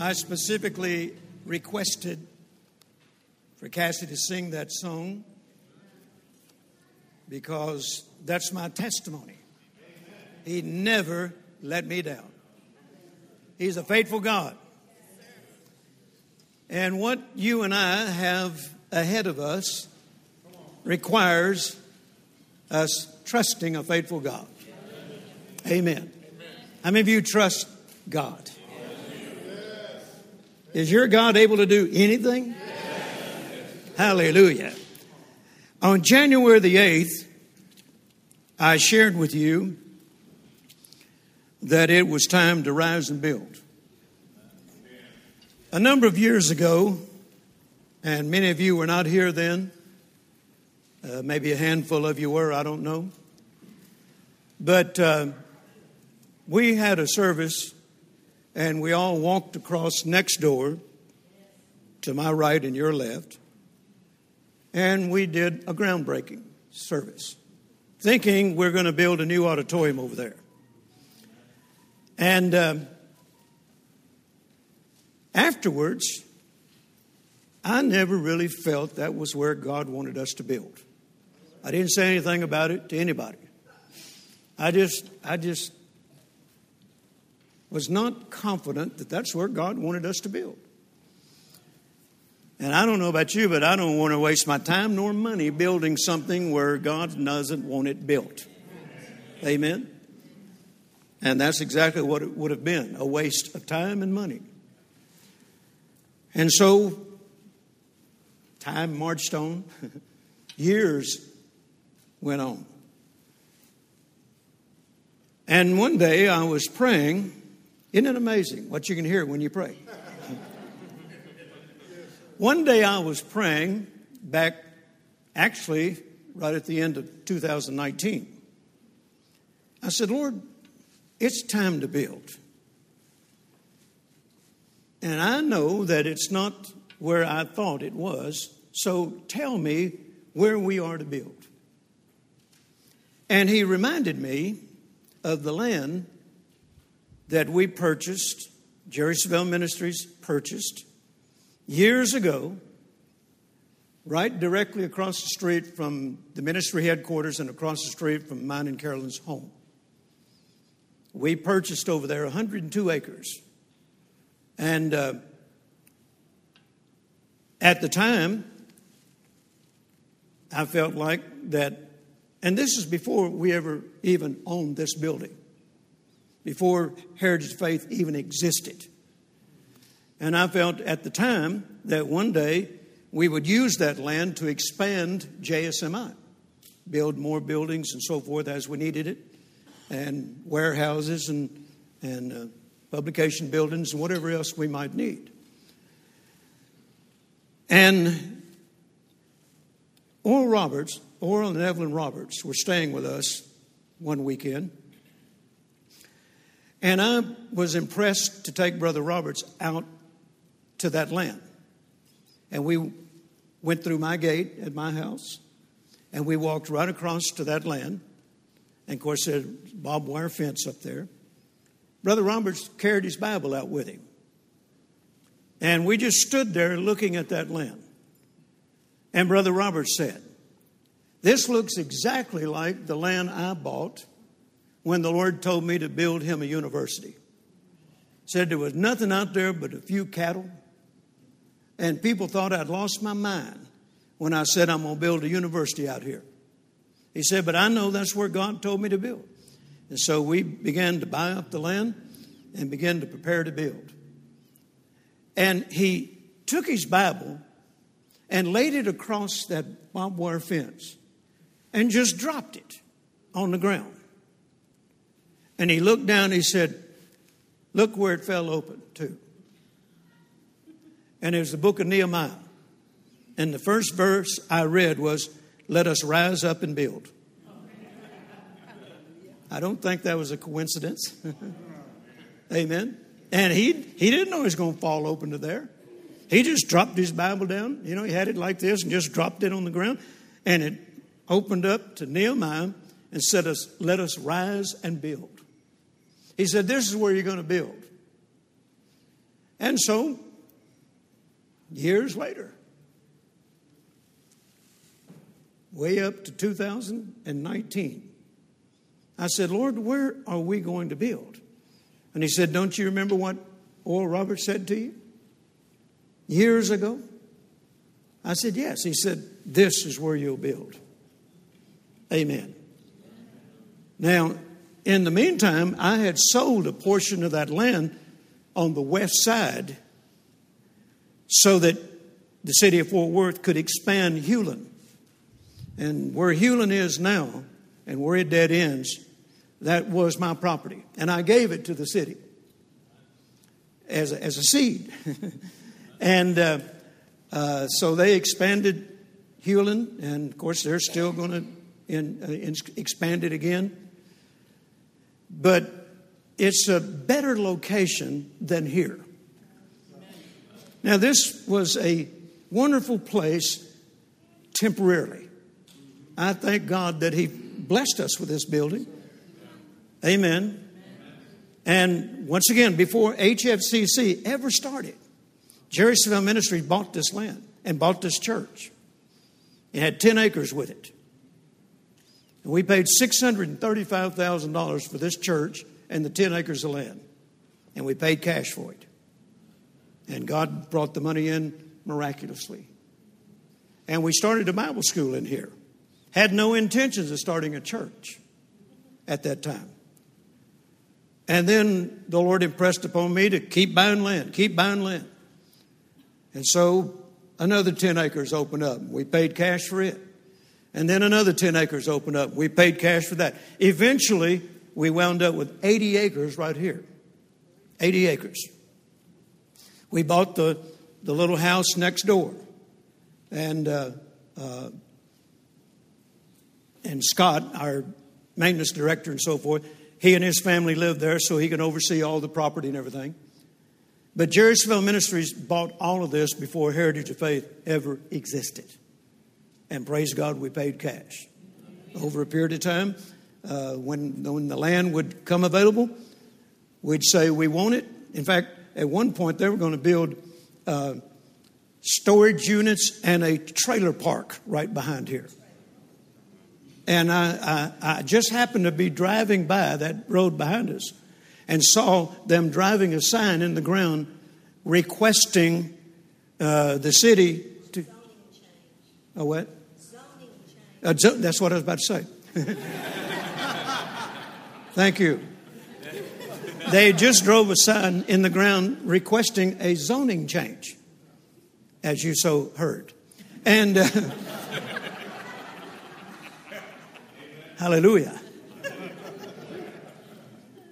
I specifically requested for Cassie to sing that song because that's my testimony. He never let me down. He's a faithful God. And what you and I have ahead of us requires us trusting a faithful God. Amen. How many of you trust God? Is your God able to do anything? Hallelujah. On January the 8th, I shared with you that it was time to rise and build. A number of years ago, and many of you were not here then, uh, maybe a handful of you were, I don't know. But uh, we had a service, and we all walked across next door to my right and your left, and we did a groundbreaking service, thinking we're going to build a new auditorium over there. And um, afterwards, I never really felt that was where God wanted us to build. I didn't say anything about it to anybody. I just, I just was not confident that that's where God wanted us to build. And I don't know about you, but I don't want to waste my time nor money building something where God doesn't want it built. Amen? And that's exactly what it would have been a waste of time and money. And so, time marched on, years went on. And one day I was praying. Isn't it amazing what you can hear when you pray? one day I was praying back, actually, right at the end of 2019. I said, Lord, it's time to build. And I know that it's not where I thought it was, so tell me where we are to build. And he reminded me of the land that we purchased, Jerry Savelle Ministries purchased years ago, right directly across the street from the ministry headquarters and across the street from mine and Carolyn's home. We purchased over there 102 acres. And uh, at the time, I felt like that, and this is before we ever even owned this building, before Heritage Faith even existed. And I felt at the time that one day we would use that land to expand JSMI, build more buildings and so forth as we needed it and warehouses and, and uh, publication buildings and whatever else we might need. And Oral Roberts, Oral and Evelyn Roberts were staying with us one weekend. And I was impressed to take Brother Roberts out to that land. And we went through my gate at my house, and we walked right across to that land. And of course, there's barbed wire fence up there. Brother Roberts carried his Bible out with him. And we just stood there looking at that land. And Brother Roberts said, This looks exactly like the land I bought when the Lord told me to build him a university. Said there was nothing out there but a few cattle. And people thought I'd lost my mind when I said I'm going to build a university out here. He said, But I know that's where God told me to build. And so we began to buy up the land and began to prepare to build. And he took his Bible and laid it across that barbed wire fence and just dropped it on the ground. And he looked down he said, Look where it fell open to. And it was the book of Nehemiah. And the first verse I read was, let us rise up and build. I don't think that was a coincidence. Amen. And he, he didn't know he was going to fall open to there. He just dropped his Bible down. You know, he had it like this and just dropped it on the ground. And it opened up to Nehemiah and said, us, Let us rise and build. He said, This is where you're going to build. And so, years later, way up to 2019, I said, Lord, where are we going to build? And he said, Don't you remember what Oral Roberts said to you years ago? I said, Yes. He said, This is where you'll build. Amen. Now, in the meantime, I had sold a portion of that land on the west side so that the city of Fort Worth could expand Hulen. And where Hulen is now and where it dead ends, that was my property. And I gave it to the city as a, as a seed. and uh, uh, so they expanded Hulen, and of course, they're still going to uh, expand it again. But it's a better location than here. Now, this was a wonderful place temporarily. I thank God that He blessed us with this building. Amen. And once again, before HFCC ever started, Jerry Savelle Ministries bought this land and bought this church. It had 10 acres with it. We paid $635,000 for this church and the 10 acres of land. And we paid cash for it. And God brought the money in miraculously. And we started a Bible school in here. Had no intentions of starting a church at that time. And then the Lord impressed upon me to keep buying land, keep buying land. And so another 10 acres opened up. We paid cash for it. And then another 10 acres opened up. We paid cash for that. Eventually, we wound up with 80 acres right here. 80 acres. We bought the, the little house next door. And, uh, uh, and Scott, our maintenance director and so forth, he and his family lived there so he can oversee all the property and everything. But Jerry Savelle Ministries bought all of this before Heritage of Faith ever existed. And praise God, we paid cash. Over a period of time, uh, when, when the land would come available, we'd say we want it. In fact, at one point, they were going to build uh, storage units and a trailer park right behind here. And I, I, I just happened to be driving by that road behind us and saw them driving a sign in the ground requesting uh, the city to. A what? Uh, that's what I was about to say. Thank you. They just drove a sign in the ground requesting a zoning change, as you so heard. And. Uh, Hallelujah.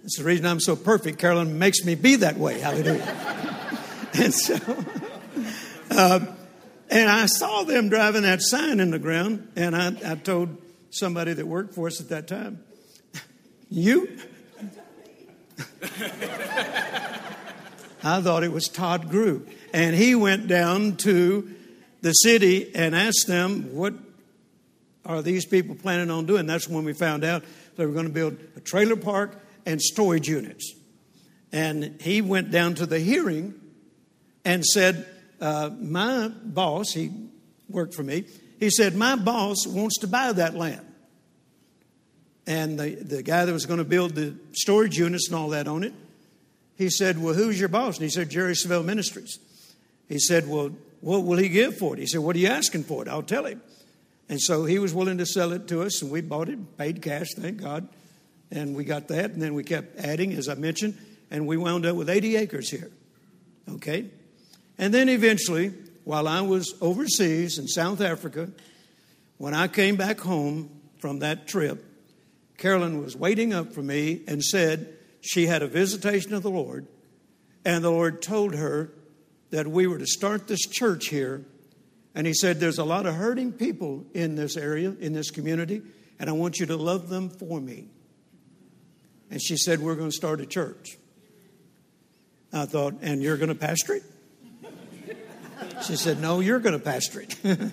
That's the reason I'm so perfect. Carolyn makes me be that way. Hallelujah. and so, uh, and I saw them driving that sign in the ground, and I, I told somebody that worked for us at that time, You? I thought it was Todd Grew. And he went down to the city and asked them, What are these people planning on doing? That's when we found out they were going to build a trailer park and storage units. And he went down to the hearing and said, uh, My boss, he worked for me, he said, My boss wants to buy that land. And the, the guy that was going to build the storage units and all that on it, he said, Well, who's your boss? And he said, Jerry Savelle Ministries. He said, Well, what will he give for it? He said, What are you asking for it? I'll tell him. And so he was willing to sell it to us, and we bought it, paid cash, thank God. And we got that, and then we kept adding, as I mentioned, and we wound up with 80 acres here. Okay? And then eventually, while I was overseas in South Africa, when I came back home from that trip, Carolyn was waiting up for me and said she had a visitation of the Lord, and the Lord told her that we were to start this church here and he said, There's a lot of hurting people in this area, in this community, and I want you to love them for me. And she said, We're going to start a church. I thought, And you're going to pastor it? She said, No, you're going to pastor it.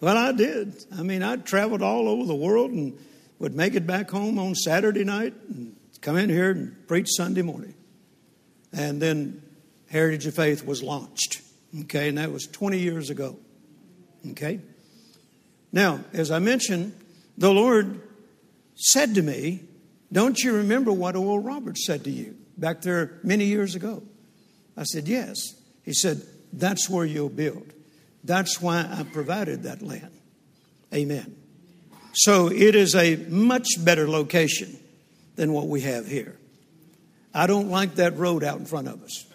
well, I did. I mean, I traveled all over the world and would make it back home on Saturday night and come in here and preach Sunday morning. And then Heritage of Faith was launched. Okay, and that was 20 years ago. Okay? Now, as I mentioned, the Lord said to me, Don't you remember what Oral Roberts said to you back there many years ago? I said, Yes. He said, That's where you'll build. That's why I provided that land. Amen. So it is a much better location than what we have here. I don't like that road out in front of us.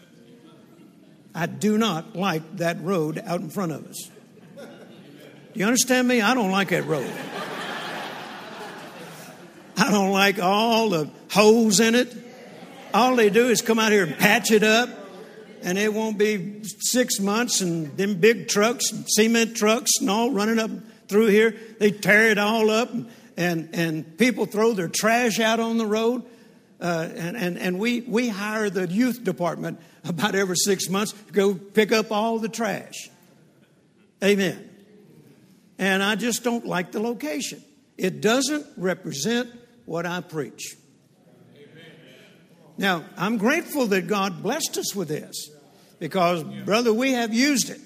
I do not like that road out in front of us. Do you understand me? I don't like that road. I don't like all the holes in it. All they do is come out here and patch it up, and it won't be six months, and them big trucks, cement trucks, and all running up through here, they tear it all up, and, and, people throw their trash out on the road. Uh, and and, and we, we hire the youth department about every six months to go pick up all the trash. Amen. And I just don't like the location. It doesn't represent what I preach. Now, I'm grateful that God blessed us with this because, brother, we have used it.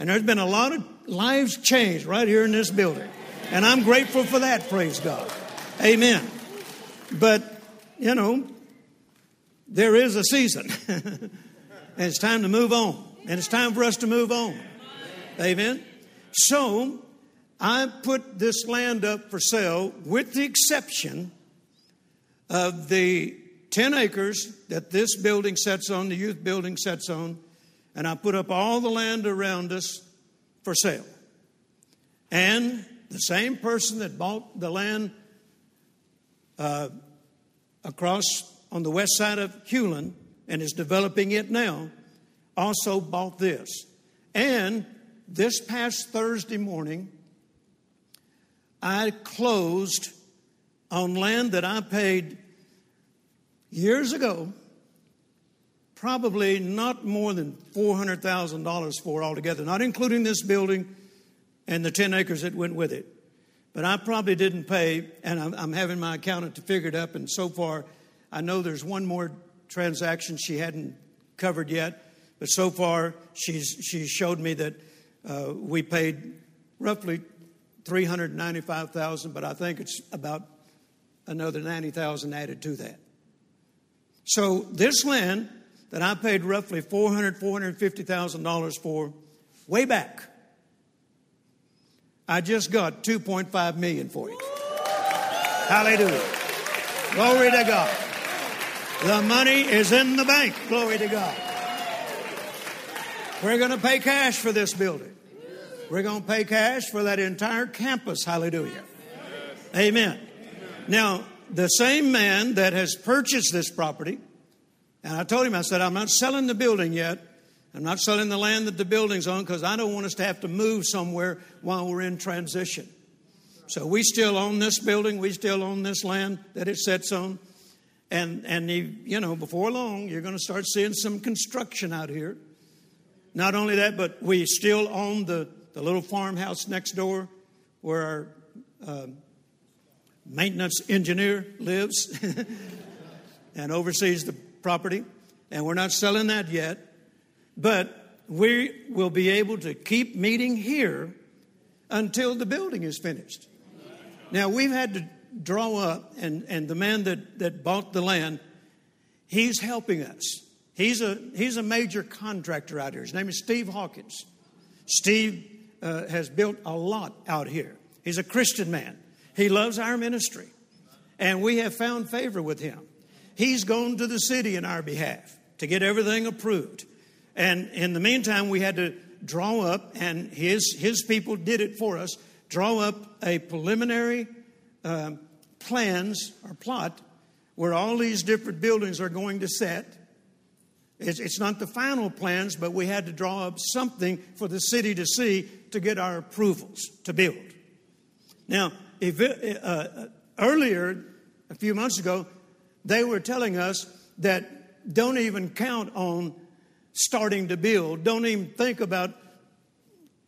And there's been a lot of lives changed right here in this building. And I'm grateful for that, praise God. Amen. But, you know, there is a season. and it's time to move on. And it's time for us to move on. Amen. So, I put this land up for sale with the exception of the 10 acres that this building sets on, the youth building sets on, and I put up all the land around us for sale. And the same person that bought the land uh, across on the west side of Hulen and is developing it now also bought this. And this past Thursday morning, I closed on land that I paid years ago, probably not more than $400,000 for altogether, not including this building and the 10 acres that went with it. But I probably didn't pay, and I'm, I'm having my accountant to figure it up, and so far, I know there's one more transaction she hadn't covered yet, but so far, she's, she showed me that uh, we paid roughly 395,000, but I think it's about another 90,000 added to that. So this land that I paid roughly 400, 450,000 dollars for way back, I just got 2.5 million for it. Hallelujah. Glory to God. The money is in the bank. Glory to God. We're going to pay cash for this building. We're going to pay cash for that entire campus. Hallelujah. Amen. Now, the same man that has purchased this property, and I told him, I said, I'm not selling the building yet. I'm not selling the land that the building's on because I don't want us to have to move somewhere while we're in transition. So we still own this building. We still own this land that it sits on. And, and you know, before long, you're going to start seeing some construction out here. Not only that, but we still own the the little farmhouse next door where our uh, maintenance engineer lives and oversees the property. And we're not selling that yet. But we will be able to keep meeting here until the building is finished. Now, we've had to draw up, and, and the man that, that bought the land, he's helping us. He's a, he's a major contractor out here. His name is Steve Hawkins. Steve uh, has built a lot out here. He's a Christian man. He loves our ministry. And we have found favor with him. He's gone to the city in our behalf to get everything approved. And in the meantime, we had to draw up, and his, his people did it for us, draw up a preliminary uh, plans or plot where all these different buildings are going to set it's, it's not the final plans, but we had to draw up something for the city to see to get our approvals to build. Now, if, uh, uh, earlier, a few months ago, they were telling us that don't even count on starting to build. Don't even think about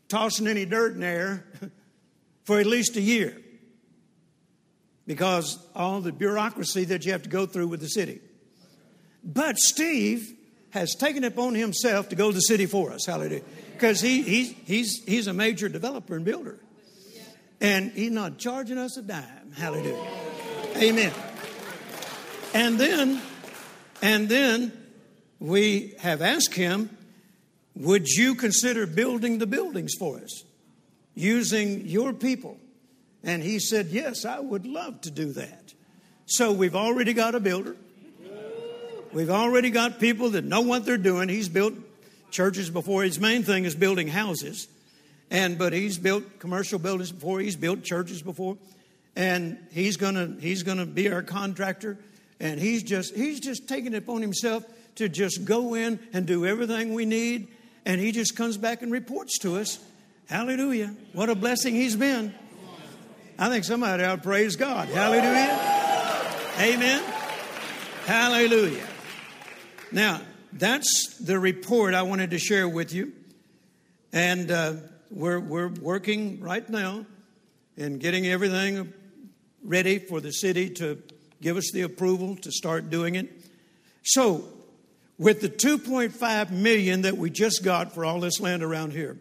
tossing any dirt in there for at least a year because all the bureaucracy that you have to go through with the city. But Steve has taken it upon himself to go to the city for us. Hallelujah. Because he, he's, he's, he's a major developer and builder. And he's not charging us a dime. Hallelujah. Amen. And then, and then we have asked him, would you consider building the buildings for us using your people? And he said, yes, I would love to do that. So we've already got a builder. We've already got people that know what they're doing. He's built churches before. His main thing is building houses. And but he's built commercial buildings before. He's built churches before. And he's gonna he's gonna be our contractor. And he's just he's just taking it upon himself to just go in and do everything we need. And he just comes back and reports to us. Hallelujah. What a blessing he's been. I think somebody ought to praise God. Hallelujah. Amen. Hallelujah. Now, that's the report I wanted to share with you. And uh, we're, we're working right now in getting everything ready for the city to give us the approval to start doing it. So, with the 2.5 million that we just got for all this land around here,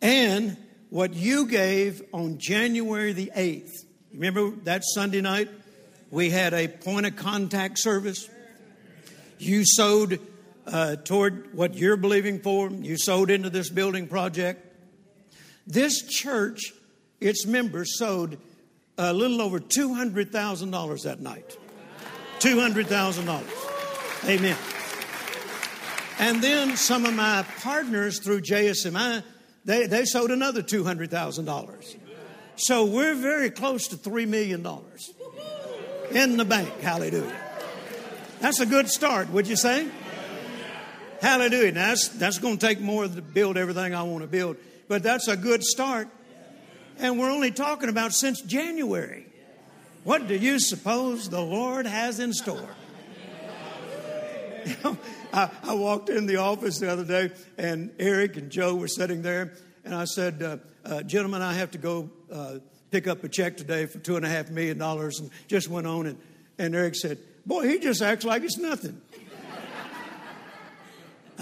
and what you gave on January the 8th, remember that Sunday night? We had a point of contact service. You sowed uh, toward what you're believing for. You sowed into this building project. This church, its members sowed a little over $200,000 that night. $200,000. Amen. And then some of my partners through JSMI, they, they sowed another $200,000. So we're very close to $3 million in the bank. Hallelujah. That's a good start, would you say? Hallelujah. Now, that's, that's going to take more to build everything I want to build, but that's a good start. And we're only talking about since January. What do you suppose the Lord has in store? I, I, walked in the office the other day, and Eric and Joe were sitting there, and I said, uh, uh, Gentlemen, I have to go uh, pick up a check today for two and a half million dollars and just went on and, and Eric said, Boy, he just acts like it's nothing.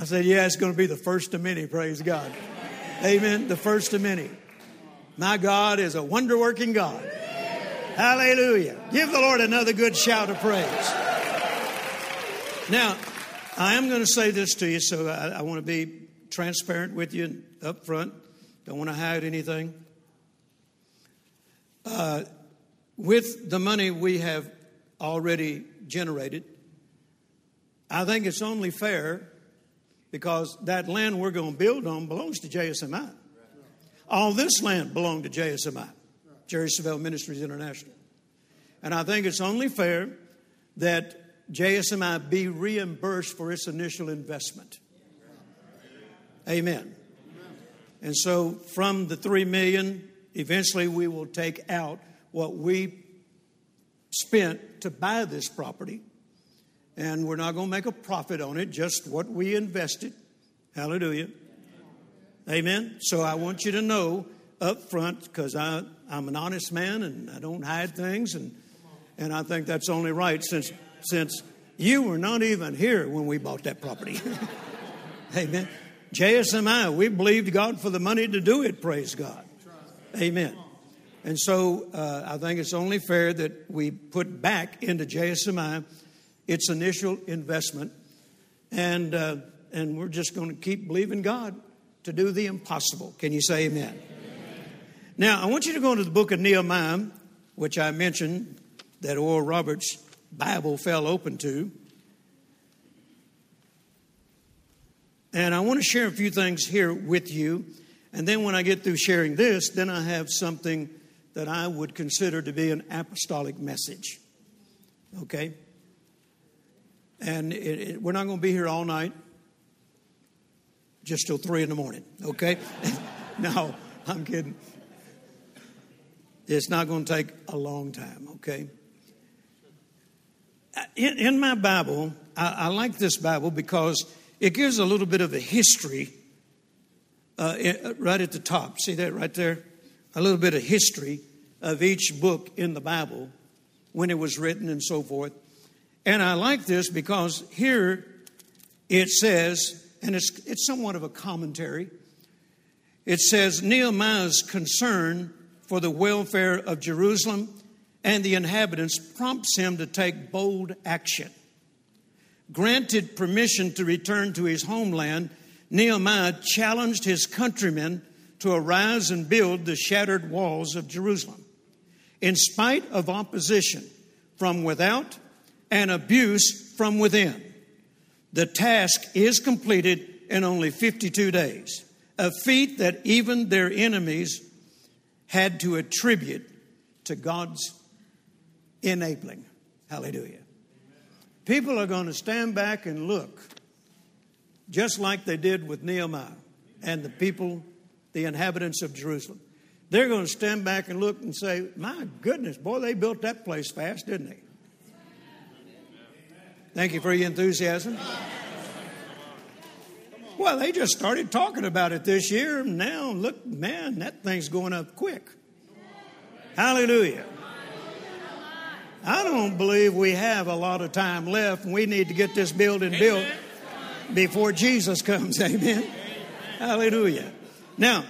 I said, Yeah, it's going to be the first of many, praise God. Amen. The first of many. My God is a wonder working God. Hallelujah. Give the Lord another good shout of praise. Now, I am going to say this to you, so I, I want to be transparent with you up front. Don't want to hide anything. Uh, with the money we have already generated, I think it's only fair because that land we're going to build on belongs to JSMI. All this land belonged to JSMI, Jerry Savelle Ministries International. And I think it's only fair that JSMI be reimbursed for its initial investment. Amen. And so from the three million Eventually, we will take out what we spent to buy this property, and we're not going to make a profit on it, just what we invested. Hallelujah. Amen. So I want you to know up front, because I'm an honest man and I don't hide things, and, and I think that's only right since, since you were not even here when we bought that property. Amen. JSMI, we believed God for the money to do it, praise God. Amen. And so uh, I think it's only fair that we put back into JSMI its initial investment, and uh, and we're just going to keep believing God to do the impossible. Can you say amen? Now I want you to go into the book of Nehemiah, which I mentioned that Oral Roberts' Bible fell open to. And I want to share a few things here with you and then when I get through sharing this, then I have something that I would consider to be an apostolic message. Okay? And it, it, we're not going to be here all night, just till three in the morning. Okay? no, I'm kidding. It's not going to take a long time. Okay? In, in my Bible, I, I like this Bible because it gives a little bit of a history uh, uh, right at the top. See that right there? A little bit of history of each book in the Bible, when it was written and so forth. And I like this because here it says, and it's, it's somewhat of a commentary, it says Nehemiah's concern for the welfare of Jerusalem and the inhabitants prompts him to take bold action. Granted permission to return to his homeland, Nehemiah challenged his countrymen to arise and build the shattered walls of Jerusalem. In spite of opposition from without and abuse from within, the task is completed in only 52 days, a feat that even their enemies had to attribute to God's enabling. Hallelujah. People are going to stand back and look, just like they did with Nehemiah and the people, the inhabitants of Jerusalem. They're going to stand back and look and say, My goodness, boy, they built that place fast, didn't they? Thank you for your enthusiasm. Well, they just started talking about it this year. Now, look, man, that thing's going up quick. Hallelujah. I don't believe we have a lot of time left. We need to get this building built before Jesus comes. Amen. Hallelujah. Now,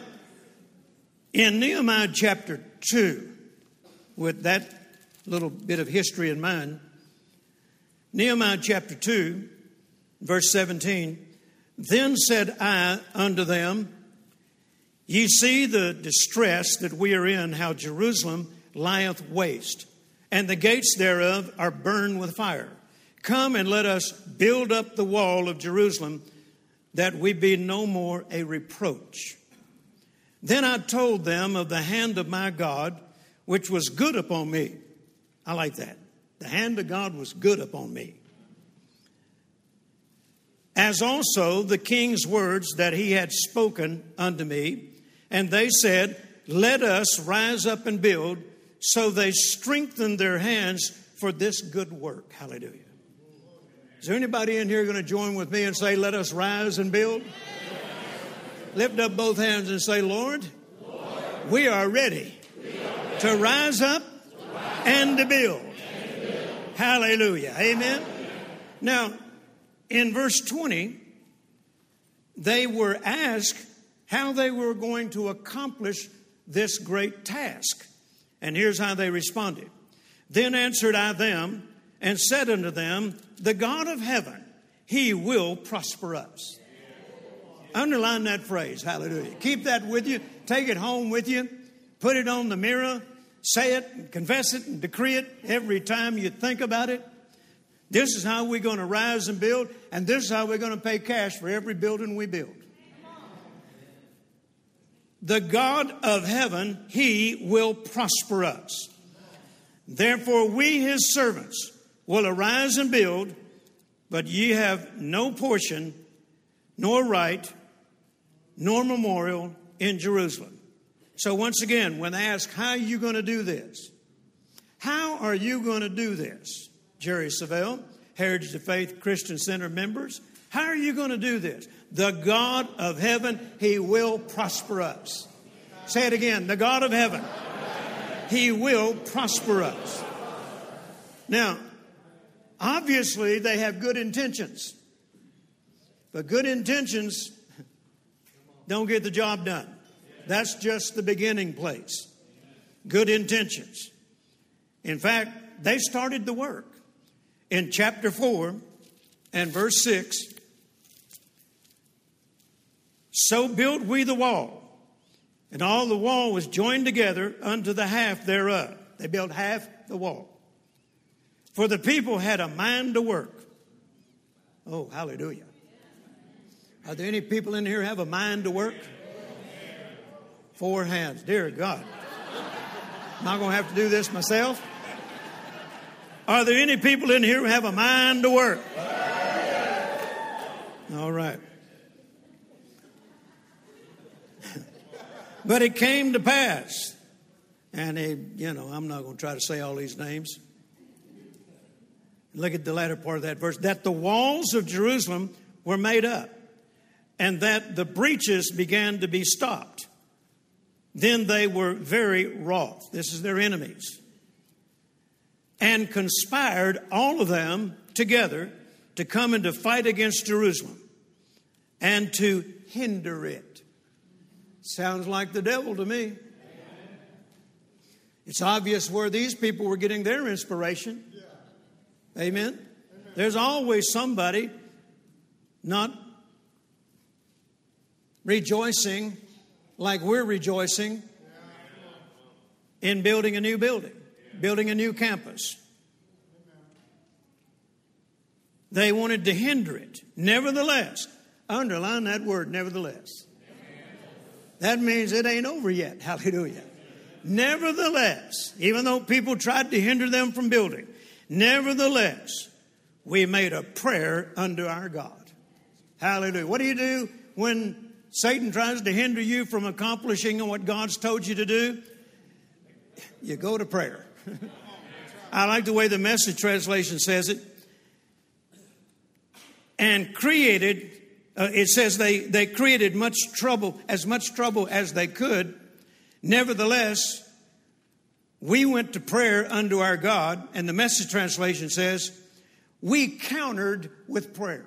in Nehemiah chapter 2, with that little bit of history in mind, Nehemiah chapter 2, verse 17, then said I unto them, Ye see the distress that we are in, how Jerusalem lieth waste and the gates thereof are burned with fire. Come and let us build up the wall of Jerusalem, that we be no more a reproach. Then I told them of the hand of my God, which was good upon me. I like that. The hand of God was good upon me. As also the king's words that he had spoken unto me. And they said, Let us rise up and build so they strengthened their hands for this good work. Hallelujah. Is there anybody in here going to join with me and say, Let us rise and build? Lift up both hands and say, Lord, Lord we are ready, we are ready to rise up to rise and, and to build. Hallelujah. Amen. Now, in verse 20, they were asked how they were going to accomplish this great task. And here's how they responded Then answered I them and said unto them, The God of heaven, he will prosper us. Underline that phrase, hallelujah. Keep that with you, take it home with you, put it on the mirror, say it, and confess it, and decree it every time you think about it. This is how we're going to rise and build, and this is how we're going to pay cash for every building we build the God of heaven, he will prosper us. Therefore, we, his servants, will arise and build, but ye have no portion, nor right, nor memorial in Jerusalem. So, once again, when they ask, How are you going to do this? How are you going to do this? Jerry Savelle, Heritage of Faith Christian Center members, how are you going to do this? The God of heaven, He will prosper us. Say it again. The God of heaven, He will prosper us. Now, obviously, they have good intentions, but good intentions don't get the job done. That's just the beginning place. Good intentions. In fact, they started the work. In chapter 4 and verse 6 so built we the wall, and all the wall was joined together unto the half thereof. They built half the wall. For the people had a mind to work. Oh, hallelujah. Are there any people in here have a mind to work? Four hands. Dear God. I'm not going to have to do this myself? Are there any people in here who have a mind to work? All right. But it came to pass. And he, you know, I'm not going to try to say all these names. Look at the latter part of that verse that the walls of Jerusalem were made up and that the breaches began to be stopped. Then they were very wroth. This is their enemies. And conspired all of them together to come and to fight against Jerusalem and to hinder it. Sounds like the devil to me. It's obvious where these people were getting their inspiration. Amen. There's always somebody not rejoicing like we're rejoicing in building a new building, building a new campus. They wanted to hinder it. Nevertheless, underline that word, nevertheless. That means it ain't over yet. Hallelujah. Nevertheless, even though people tried to hinder them from building, nevertheless, we made a prayer unto our God. Hallelujah. What do you do when Satan tries to hinder you from accomplishing what God's told you to do? You go to prayer. I like the way the message translation says it. And created, uh, it says they, they created much trouble, as much trouble as they could. Nevertheless, we went to prayer unto our God, and the message translation says, we countered with prayer.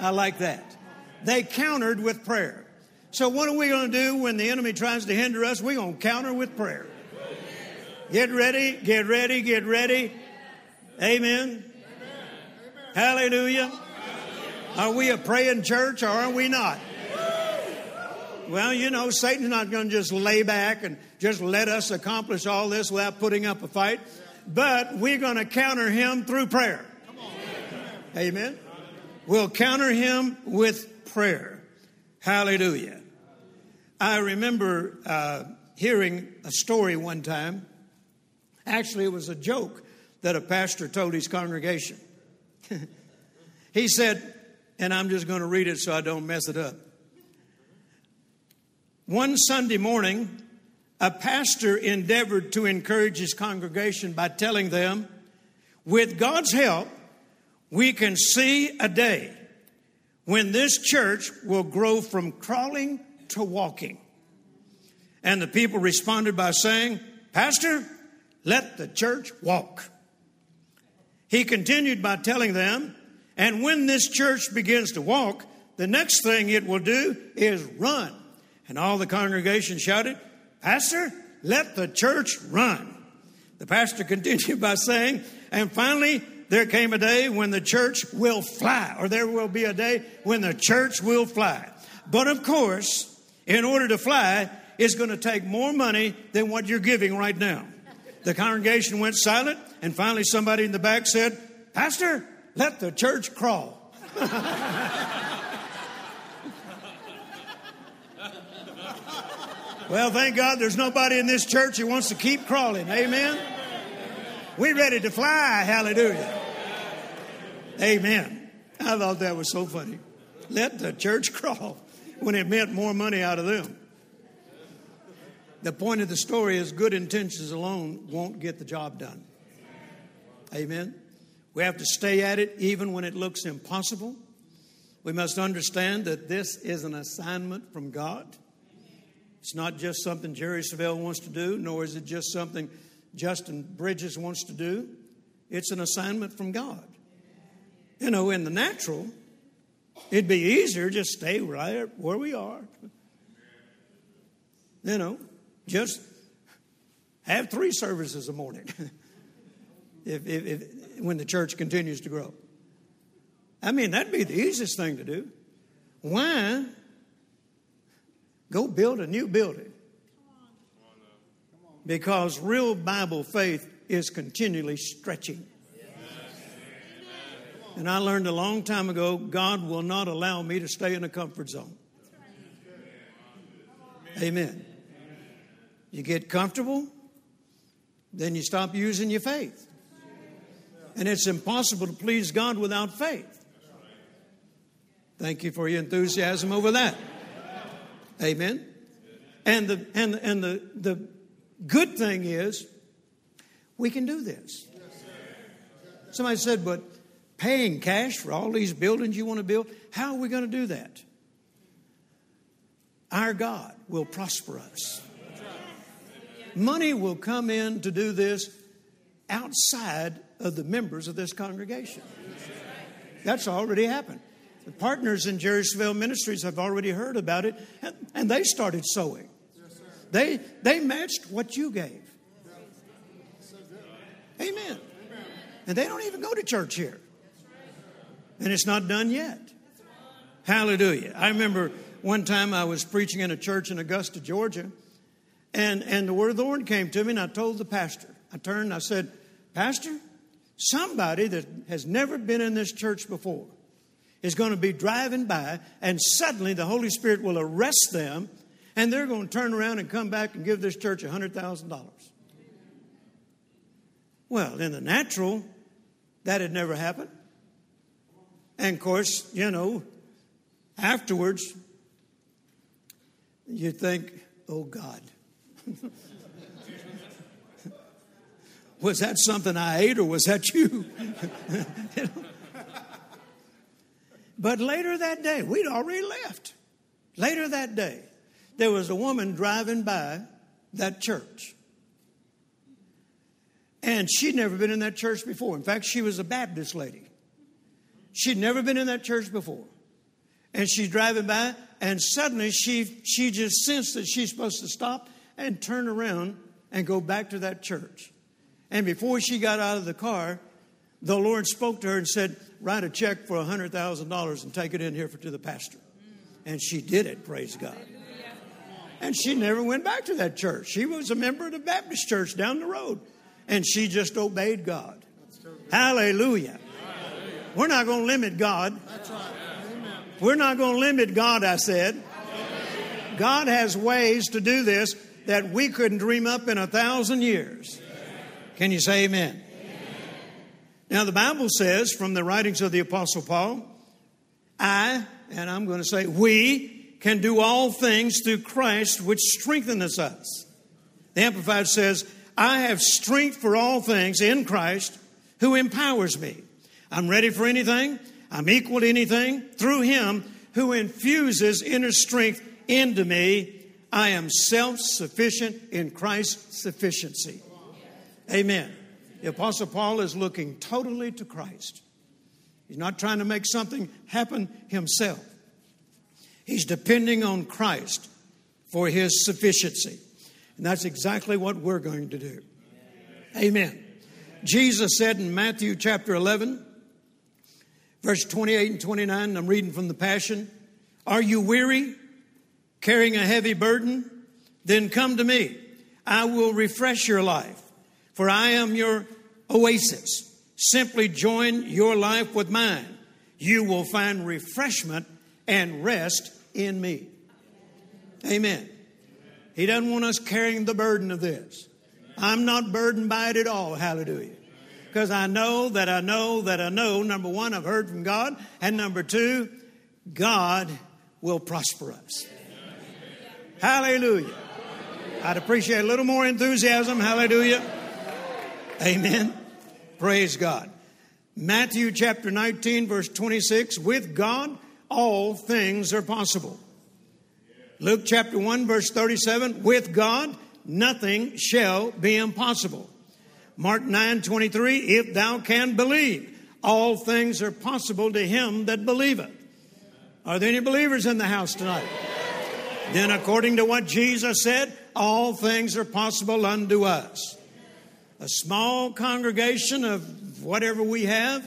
I like that. They countered with prayer. So, what are we going to do when the enemy tries to hinder us? We're going to counter with prayer. Get ready, get ready, get ready. Amen. Hallelujah. Are we a praying church or are we not? Well, you know, Satan's not going to just lay back and just let us accomplish all this without putting up a fight, but we're going to counter him through prayer. Amen. We'll counter him with prayer. Hallelujah. I remember uh, hearing a story one time. Actually, it was a joke that a pastor told his congregation. he said, and I'm just going to read it so I don't mess it up. One Sunday morning, a pastor endeavored to encourage his congregation by telling them, with God's help, we can see a day when this church will grow from crawling to walking. And the people responded by saying, Pastor, let the church walk. He continued by telling them, and when this church begins to walk, the next thing it will do is run. And all the congregation shouted, Pastor, let the church run. The pastor continued by saying, and finally, there came a day when the church will fly, or there will be a day when the church will fly. But of course, in order to fly, it's going to take more money than what you're giving right now. The congregation went silent, and finally somebody in the back said, Pastor, let the church crawl. well, thank God there's nobody in this church who wants to keep crawling. Amen. We're ready to fly. Hallelujah. Amen. I thought that was so funny. Let the church crawl when it meant more money out of them. The point of the story is good intentions alone won't get the job done. Amen. We have to stay at it even when it looks impossible. We must understand that this is an assignment from God. It's not just something Jerry Savelle wants to do, nor is it just something Justin Bridges wants to do. It's an assignment from God. You know, in the natural, it'd be easier just stay right where we are. You know, just have three services a morning if, if, if, when the church continues to grow. I mean, that'd be the easiest thing to do. Why go build a new building? Because real Bible faith is continually stretching. And I learned a long time ago God will not allow me to stay in a comfort zone. Amen. You get comfortable, then you stop using your faith. And it's impossible to please God without faith. Thank you for your enthusiasm over that. Amen. And the and and the the Good thing is, we can do this. Somebody said, but paying cash for all these buildings you want to build, how are we going to do that? Our God will prosper us. Money will come in to do this outside of the members of this congregation. That's already happened. The partners in Jerry Savelle Ministries have already heard about it, and they started sowing. They, they matched what you gave. Amen. And they don't even go to church here. And it's not done yet. Hallelujah. I remember one time I was preaching in a church in Augusta, Georgia, and, and the word of the Lord came to me, and I told the pastor, I turned and I said, Pastor, somebody that has never been in this church before is going to be driving by, and suddenly the Holy Spirit will arrest them, and they're going to turn around and come back and give this church $100,000. Well, in the natural, that had never happened. And of course, you know, afterwards, you think, oh God. was that something I ate or was that you? but later that day, we'd already left. Later that day, there was a woman driving by that church. And she'd never been in that church before. In fact, she was a Baptist lady. She'd never been in that church before. And she's driving by, and suddenly she, she just sensed that she's supposed to stop and turn around and go back to that church. And before she got out of the car, the Lord spoke to her and said, Write a check for $100,000 and take it in here for, to the pastor. And she did it, praise God. And she never went back to that church. She was a member of the Baptist church down the road. And she just obeyed God. Hallelujah. We're not going to limit God. We're not going to limit God, I said. God has ways to do this that we couldn't dream up in a thousand years. Can you say amen? Now, the Bible says from the writings of the Apostle Paul, I, and I'm going to say we, can do all things through Christ which strengtheneth us. The Amplified says, I have strength for all things in Christ who empowers me. I'm ready for anything. I'm equal to anything through Him who infuses inner strength into me. I am self sufficient in Christ's sufficiency. Amen. The Apostle Paul is looking totally to Christ. He's not trying to make something happen himself, he's depending on Christ for his sufficiency. And that's exactly what we're going to do. Amen. Jesus said in Matthew chapter 11, verse 28 and 29, I'm reading from the Passion Are you weary, carrying a heavy burden? Then come to me. I will refresh your life, for I am your oasis. Simply join your life with mine. You will find refreshment and rest in me. Amen. He doesn't want us carrying the burden of this. I'm not burdened by it at all. Hallelujah. Because I know that I know that I know, number one, I've heard from God, and number two, God will prosper us. Hallelujah. I'd appreciate a little more enthusiasm. Hallelujah. Amen. Praise God. Matthew chapter 19, verse 26 with God, all things are possible. Luke chapter 1, verse 37 with God, nothing shall be impossible. Mark 9, 23 if thou can believe, all things are possible to him that believeth. Are there any believers in the house tonight? Then, according to what Jesus said, all things are possible unto us. A small congregation of whatever we have,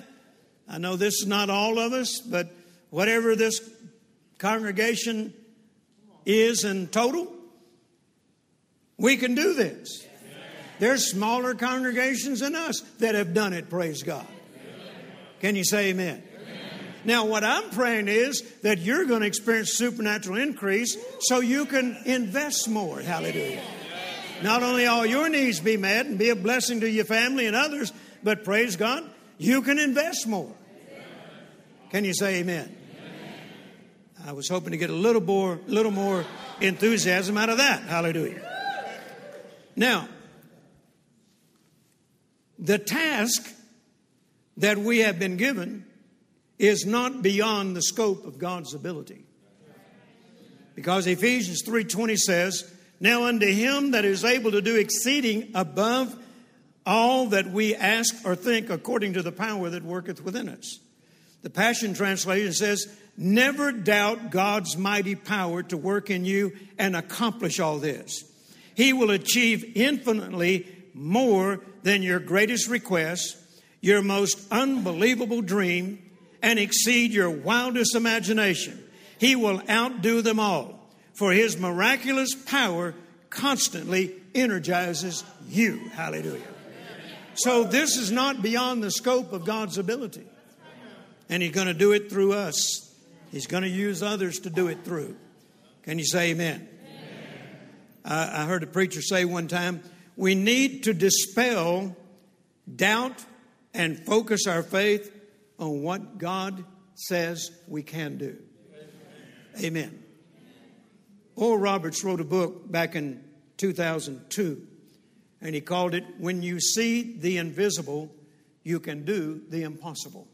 I know this is not all of us, but whatever this congregation is in total, we can do this. There's smaller congregations than us that have done it, praise God. Can you say amen? Now, what I'm praying is that you're going to experience supernatural increase so you can invest more. Hallelujah. Not only all your needs be met and be a blessing to your family and others, but praise God, you can invest more. Can you say amen? I was hoping to get a little more, little more enthusiasm out of that. Hallelujah. Now, the task that we have been given is not beyond the scope of God's ability. Because Ephesians 3:20 says, "Now unto him that is able to do exceeding above all that we ask or think according to the power that worketh within us." The Passion Translation says, Never doubt God's mighty power to work in you and accomplish all this. He will achieve infinitely more than your greatest request, your most unbelievable dream, and exceed your wildest imagination. He will outdo them all, for his miraculous power constantly energizes you. Hallelujah. So, this is not beyond the scope of God's ability. And he's going to do it through us. He's going to use others to do it through. Can you say amen? amen. I heard a preacher say one time we need to dispel doubt and focus our faith on what God says we can do. Amen. amen. Oral Roberts wrote a book back in 2002, and he called it When You See the Invisible, You Can Do the Impossible.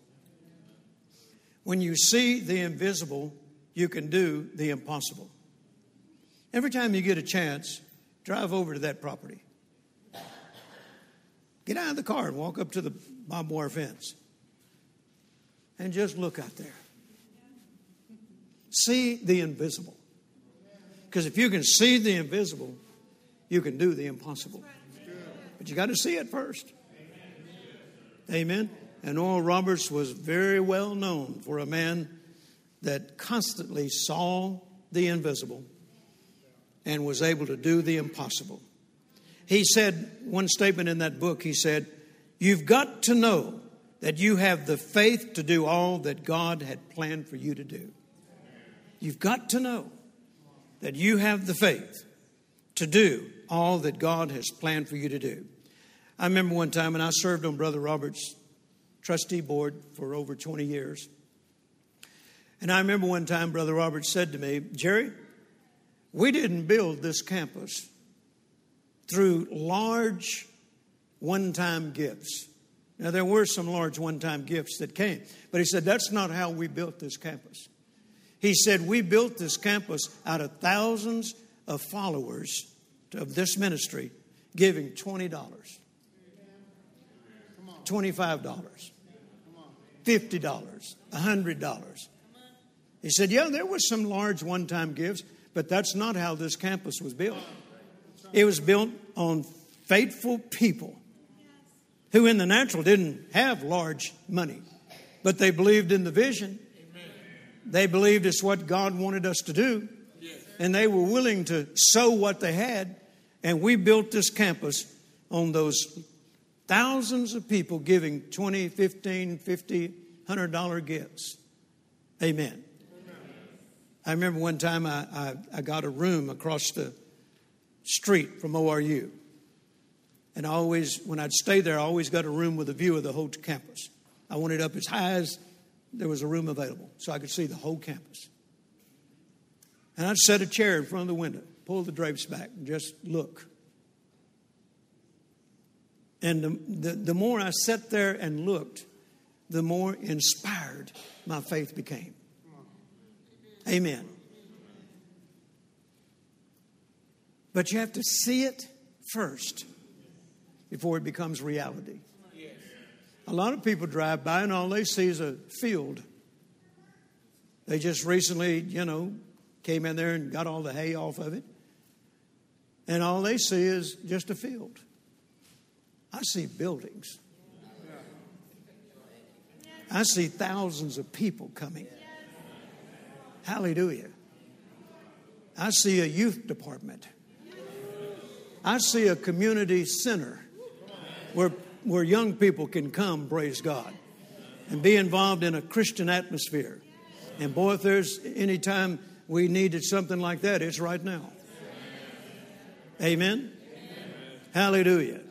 When you see the invisible, you can do the impossible. Every time you get a chance, drive over to that property. Get out of the car and walk up to the barbed wire fence and just look out there. See the invisible. Because if you can see the invisible, you can do the impossible. But you got to see it first. Amen. And Oral Roberts was very well known for a man that constantly saw the invisible and was able to do the impossible. He said, one statement in that book, he said, You've got to know that you have the faith to do all that God had planned for you to do. You've got to know that you have the faith to do all that God has planned for you to do. I remember one time, and I served on Brother Roberts' trustee board for over 20 years. And I remember one time Brother Robert said to me, Jerry, we didn't build this campus through large one time gifts. Now, there were some large one time gifts that came, but he said, that's not how we built this campus. He said, we built this campus out of thousands of followers of this ministry giving $20, $25. $50, $100. He said, Yeah, there was some large one time gifts, but that's not how this campus was built. It was built on faithful people who, in the natural, didn't have large money, but they believed in the vision. They believed it's what God wanted us to do, and they were willing to sow what they had. And we built this campus on those Thousands of people giving 20, 15, 50, 100 dollar gifts. Amen. Amen. I remember one time I, I, I got a room across the street from ORU. And I always, when I'd stay there, I always got a room with a view of the whole campus. I wanted up as high as there was a room available so I could see the whole campus. And I'd set a chair in front of the window, pull the drapes back, and just look. And the, the, the more I sat there and looked, the more inspired my faith became. Amen. But you have to see it first before it becomes reality. A lot of people drive by and all they see is a field. They just recently, you know, came in there and got all the hay off of it. And all they see is just a field. I see buildings. I see thousands of people coming. Hallelujah. I see a youth department. I see a community center where, where young people can come, praise God, and be involved in a Christian atmosphere. And boy, if there's any time we needed something like that, it's right now. Amen. Amen. Hallelujah.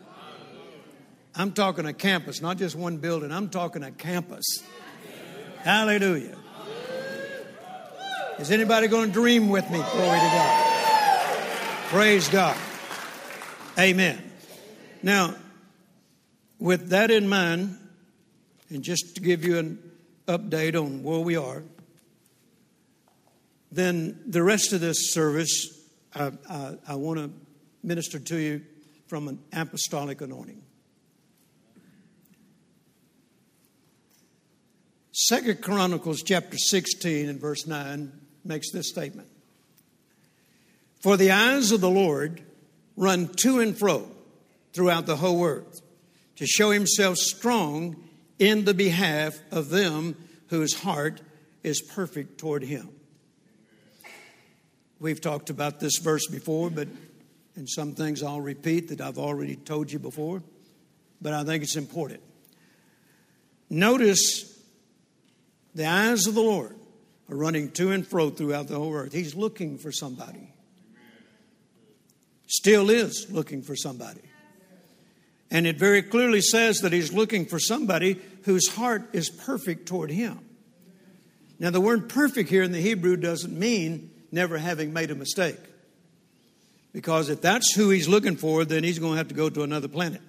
I'm talking a campus, not just one building. I'm talking a campus. Hallelujah. Is anybody going to dream with me? Glory to God. Praise God. Amen. Now, with that in mind, and just to give you an update on where we are, then the rest of this service, I, I, I want to minister to you from an apostolic anointing. Second Chronicles chapter 16 and verse 9 makes this statement. For the eyes of the Lord run to and fro throughout the whole earth to show himself strong in the behalf of them whose heart is perfect toward him. We've talked about this verse before, but and some things I'll repeat that I've already told you before, but I think it's important. Notice the eyes of the Lord are running to and fro throughout the whole earth. He's looking for somebody. Still is looking for somebody. And it very clearly says that he's looking for somebody whose heart is perfect toward him. Now, the word perfect here in the Hebrew doesn't mean never having made a mistake. Because if that's who he's looking for, then he's going to have to go to another planet.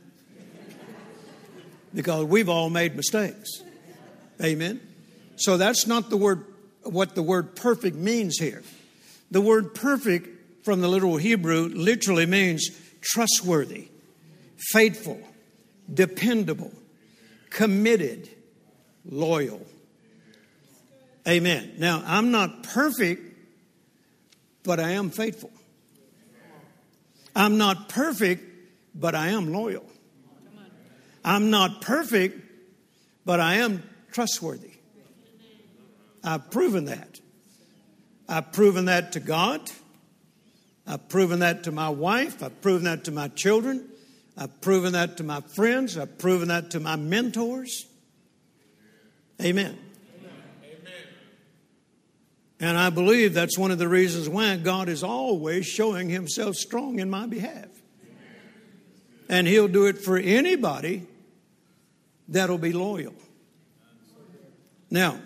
because we've all made mistakes. Amen. So that's not the word what the word perfect means here. The word perfect from the literal Hebrew literally means trustworthy, faithful, dependable, committed, loyal. Amen. Now, I'm not perfect, but I am faithful. I'm not perfect, but I am loyal. I'm not perfect, but I am trustworthy. I've proven that. I've proven that to God. I've proven that to my wife. I've proven that to my children. I've proven that to my friends. I've proven that to my mentors. Amen. Amen. And I believe that's one of the reasons why God is always showing himself strong in my behalf. And he'll do it for anybody that'll be loyal. Now,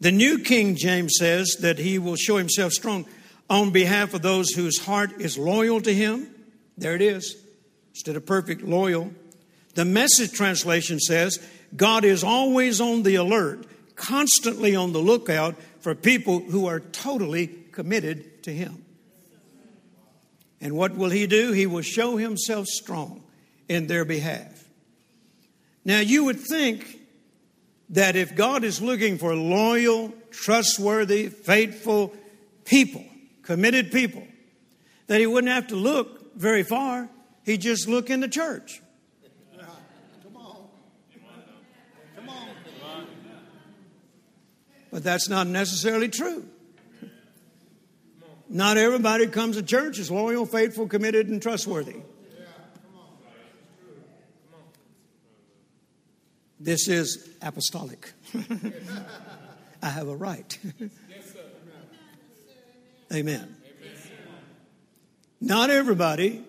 the New King James says that he will show himself strong on behalf of those whose heart is loyal to him. There it is. Instead of perfect, loyal. The message translation says God is always on the alert, constantly on the lookout for people who are totally committed to Him. And what will He do? He will show Himself strong in their behalf. Now, you would think that if God is looking for loyal, trustworthy, faithful people, committed people, that He wouldn't have to look very far. He'd just look in the church. Come on. Come on. But that's not necessarily true. Not everybody who comes to church is loyal, faithful, committed, and trustworthy. This is apostolic. I have a right. Amen. Not everybody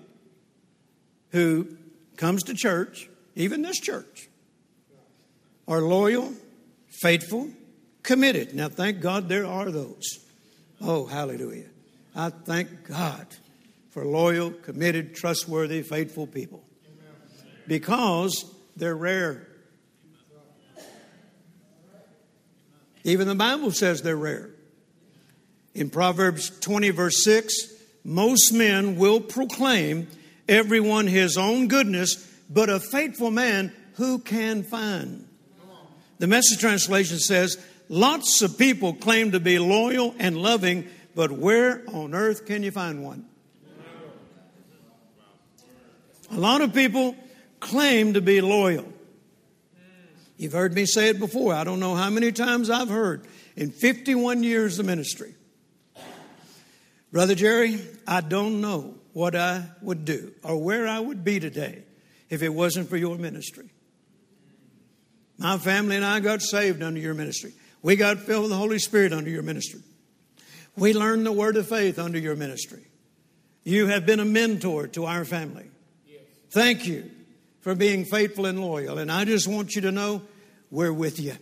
who comes to church, even this church, are loyal, faithful, committed. Now, thank God there are those. Oh, hallelujah. I thank God for loyal, committed, trustworthy, faithful people because they're rare. Even the Bible says they're rare. In Proverbs 20, verse 6, most men will proclaim everyone his own goodness, but a faithful man who can find? The message translation says, Lots of people claim to be loyal and loving, but where on earth can you find one? A lot of people claim to be loyal. You've heard me say it before. I don't know how many times I've heard in 51 years of ministry. Brother Jerry, I don't know what I would do or where I would be today if it wasn't for your ministry. My family and I got saved under your ministry. We got filled with the Holy Spirit under your ministry. We learned the word of faith under your ministry. You have been a mentor to our family. Thank you for being faithful and loyal. And I just want you to know we're with you.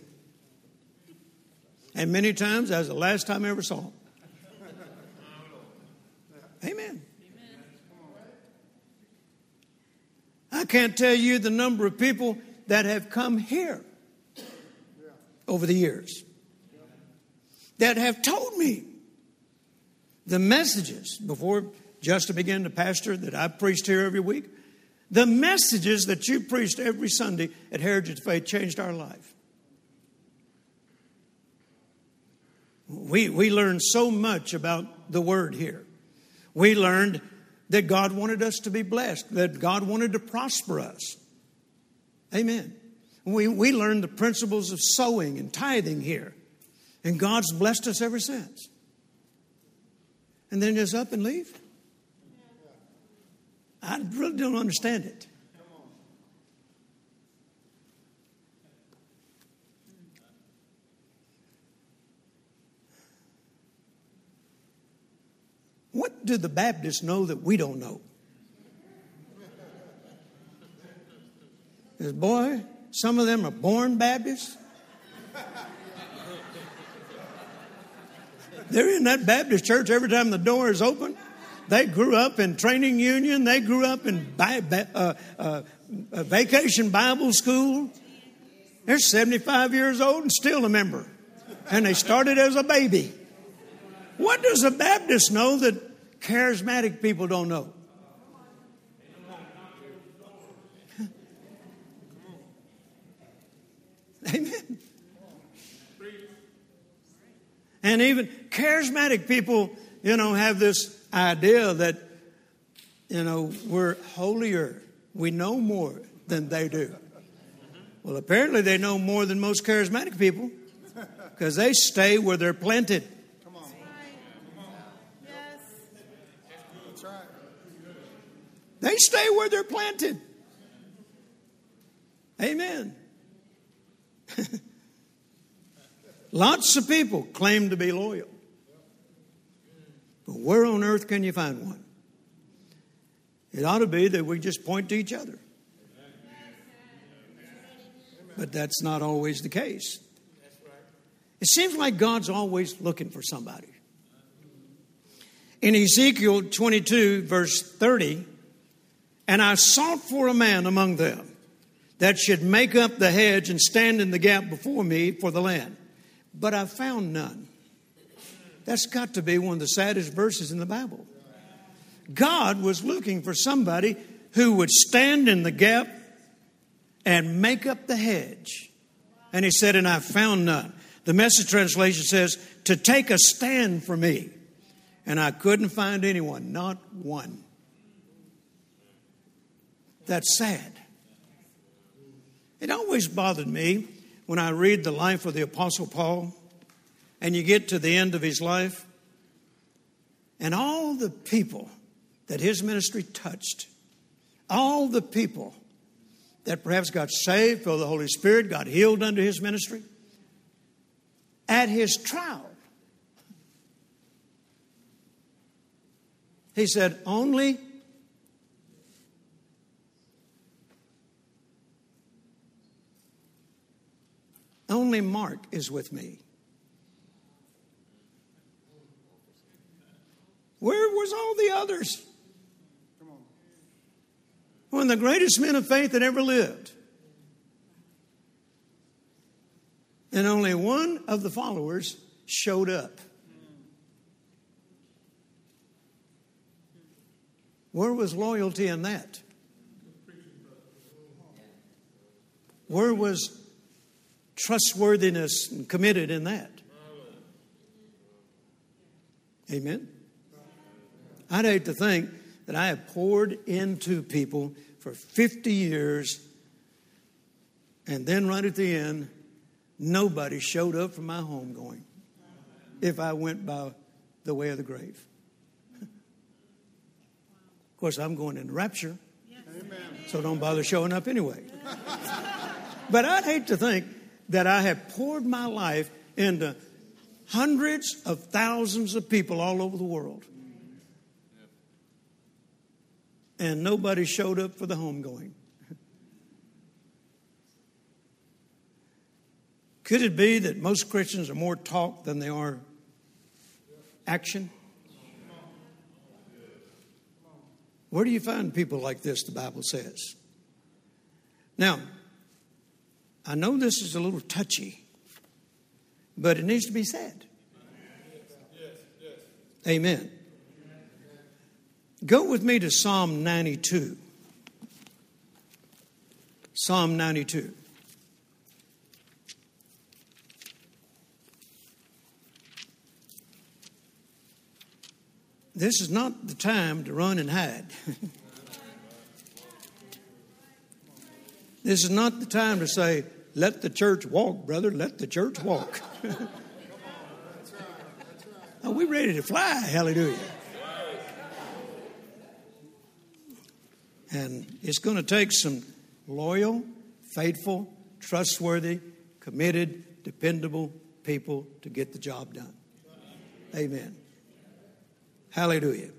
And many times, as the last time I ever saw him. Amen. I can't tell you the number of people that have come here over the years that have told me the messages before Justin began to pastor that I preached here every week. The messages that you preached every Sunday at Heritage Faith changed our life. We, we learned so much about the Word here. We learned that God wanted us to be blessed, that God wanted to prosper us. Amen. We, we learned the principles of sowing and tithing here, and God's blessed us ever since. And then just up and leave? I really don't understand it. What do the Baptists know that we don't know? Because, boy, some of them are born Baptists. They're in that Baptist church every time the door is open. They grew up in training union. They grew up in uh, uh, vacation Bible school. They're 75 years old and still a member. And they started as a baby. What does a Baptist know that charismatic people don't know? Amen. And even charismatic people, you know, have this idea that, you know, we're holier. We know more than they do. Well, apparently they know more than most charismatic people because they stay where they're planted. Come on. Yes. That's right. They stay where they're planted. Amen. Lots of people claim to be loyal. But where on earth can you find one? It ought to be that we just point to each other. But that's not always the case. It seems like God's always looking for somebody. In Ezekiel 22, verse 30, and I sought for a man among them that should make up the hedge and stand in the gap before me for the land. But I found none. That's got to be one of the saddest verses in the Bible. God was looking for somebody who would stand in the gap and make up the hedge. And he said, And I found none. The message translation says, To take a stand for me. And I couldn't find anyone, not one. That's sad. It always bothered me when I read the life of the Apostle Paul and you get to the end of his life and all the people that his ministry touched, all the people that perhaps got saved, filled the Holy Spirit, got healed under his ministry, at his trial, he said, Only Only Mark is with me. Where was all the others? When the greatest men of faith that ever lived. And only one of the followers showed up. Where was loyalty in that? Where was trustworthiness and committed in that. Amen. I'd hate to think that I have poured into people for 50 years and then right at the end, nobody showed up for my homegoing if I went by the way of the grave. of course, I'm going in rapture, so don't bother showing up anyway. but I'd hate to think that I have poured my life into hundreds of thousands of people all over the world. And nobody showed up for the homegoing. Could it be that most Christians are more talk than they are action? Where do you find people like this, the Bible says? Now, I know this is a little touchy, but it needs to be said. Amen. Go with me to Psalm 92. Psalm 92. this is not the time to run and hide. this is not the time to say, let the church walk, brother, let the church walk. Are we ready to fly? Hallelujah. And it's going to take some loyal, faithful, trustworthy, committed, dependable people to get the job done. Amen. Hallelujah.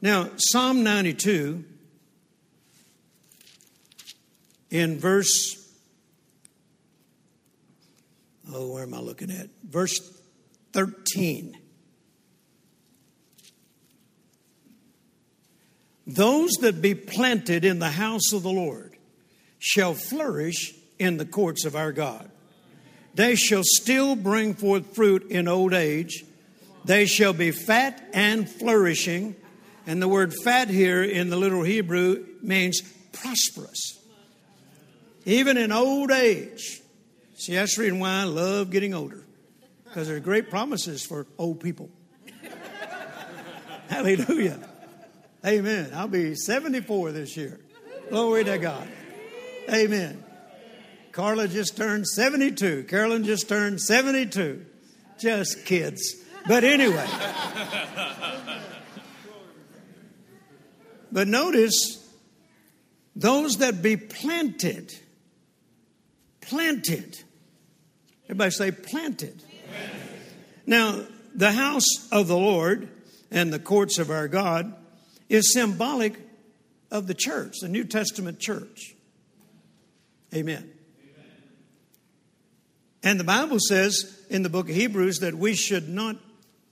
Now, Psalm 92, in verse, oh, where am I looking at? Verse 13. Those that be planted in the house of the Lord shall flourish in the courts of our God. They shall still bring forth fruit in old age. They shall be fat and flourishing. And the word fat here in the literal Hebrew means prosperous. Even in old age. See, that's the reason why I love getting older. Because there's great promises for old people. Hallelujah. Amen. I'll be 74 this year. Glory to God. Amen. Carla just turned 72. Carolyn just turned 72. Just kids. But anyway. but notice those that be planted, planted. Everybody say planted. Now, the house of the Lord and the courts of our God is symbolic of the church, the New Testament church. Amen. And the Bible says in the book of Hebrews that we should not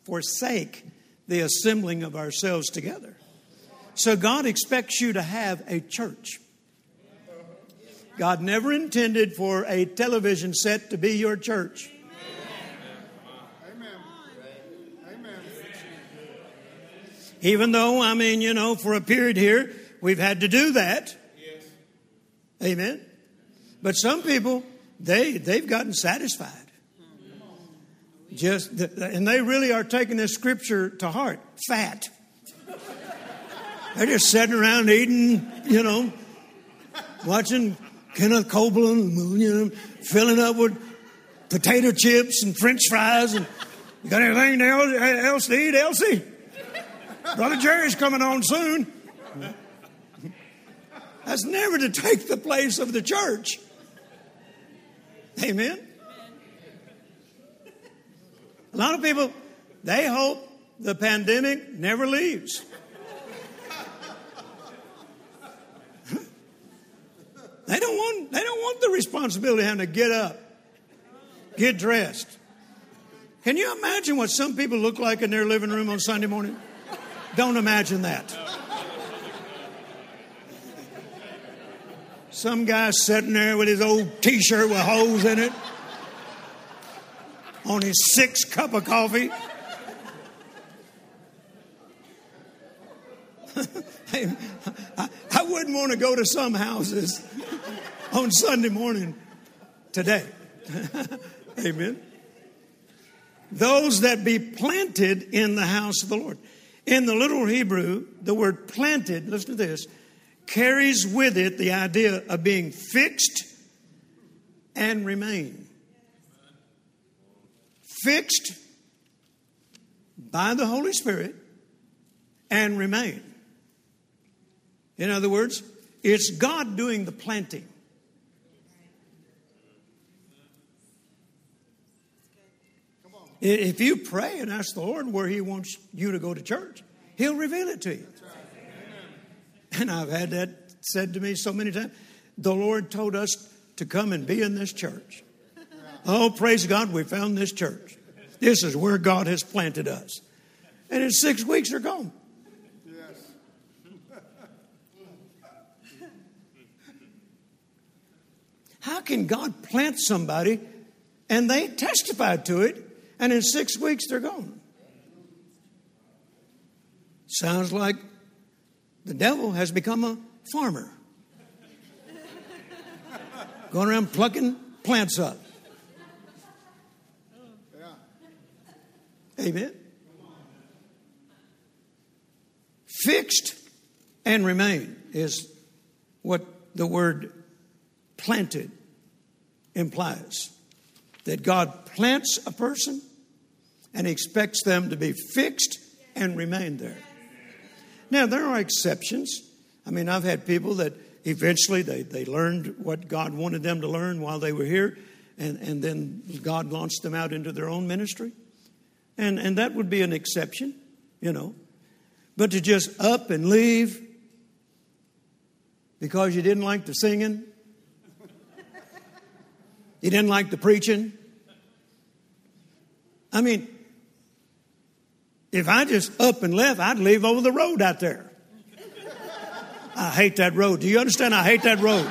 forsake the assembling of ourselves together. So God expects you to have a church. God never intended for a television set to be your church. Even though, I mean, you know, for a period here, we've had to do that. Yes. Amen. But some people, they, they've gotten satisfied. Just, and they really are taking this scripture to heart. Fat. They're just sitting around eating, you know, watching Kenneth Copeland, you know, filling up with potato chips and French fries. And you got anything else to eat, Elsie? Brother Jerry's coming on soon. That's never to take the place of the church. Amen. A lot of people, they hope the pandemic never leaves. they don't want they don't want the responsibility of having to get up, get dressed. Can you imagine what some people look like in their living room on Sunday morning? Don't imagine that. Some guy sitting there with his old t shirt with holes in it, on his sixth cup of coffee. I, I wouldn't want to go to some houses on Sunday morning today. Amen. Those that be planted in the house of the Lord. In the literal Hebrew, the word planted, listen to this, carries with it the idea of being fixed and remain. Fixed by the Holy Spirit and remain. In other words, it's God doing the planting. If you pray and ask the Lord where He wants you to go to church, He'll reveal it to you. And I've had that said to me so many times. The Lord told us to come and be in this church. Oh, praise God, we found this church. This is where God has planted us. And in six weeks, they're gone. Yes. How can God plant somebody and they testified to it and in six weeks they're gone. Sounds like the devil has become a farmer, going around plucking plants up. Amen. Fixed and remain is what the word planted implies. That God plants a person and expects them to be fixed and remain there. Now, there are exceptions. I mean, I've had people that eventually they, they learned what God wanted them to learn while they were here, and, and then God launched them out into their own ministry. And, and that would be an exception, you know. But to just up and leave because you didn't like the singing, you didn't like the preaching. I mean, if I just up and left, I'd leave over the road out there. I hate that road. Do you understand? I hate that road.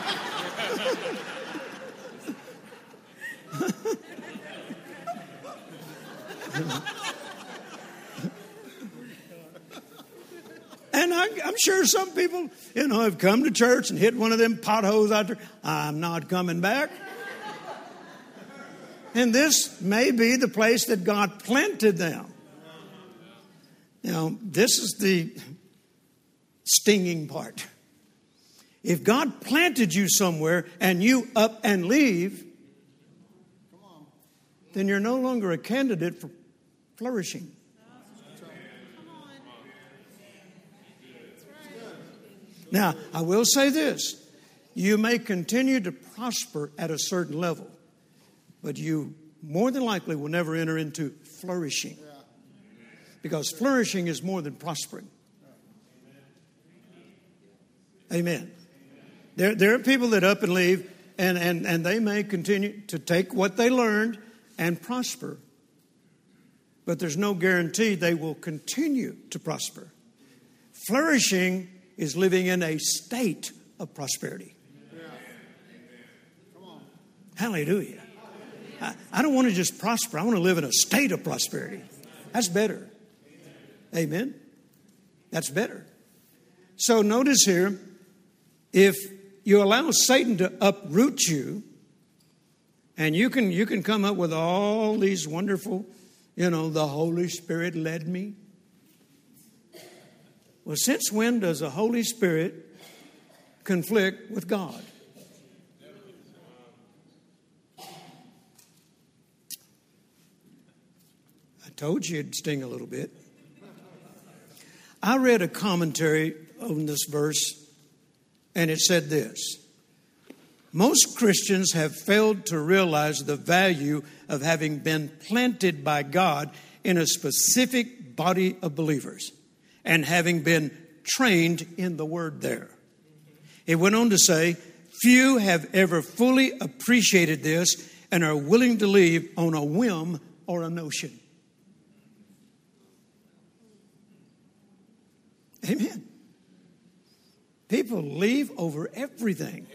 and I, am sure some people, you know, have come to church and hit one of them potholes out there. I'm not coming back. And this may be the place that God planted them. Know, this is the stinging part. If God planted you somewhere and you up and leave, then you're no longer a candidate for flourishing. Now, I will say this you may continue to prosper at a certain level, but you more than likely will never enter into flourishing. Because flourishing is more than prospering. Amen. There, there are people that up and leave, and, and, and they may continue to take what they learned and prosper. But there's no guarantee they will continue to prosper. Flourishing is living in a state of prosperity. Hallelujah. I, I don't want to just prosper, I want to live in a state of prosperity. That's better. Amen. That's better. So notice here if you allow Satan to uproot you, and you can you can come up with all these wonderful, you know, the Holy Spirit led me. Well, since when does the Holy Spirit conflict with God? I told you it'd sting a little bit. I read a commentary on this verse and it said this Most Christians have failed to realize the value of having been planted by God in a specific body of believers and having been trained in the word there. It went on to say, Few have ever fully appreciated this and are willing to leave on a whim or a notion. Amen. People leave over everything.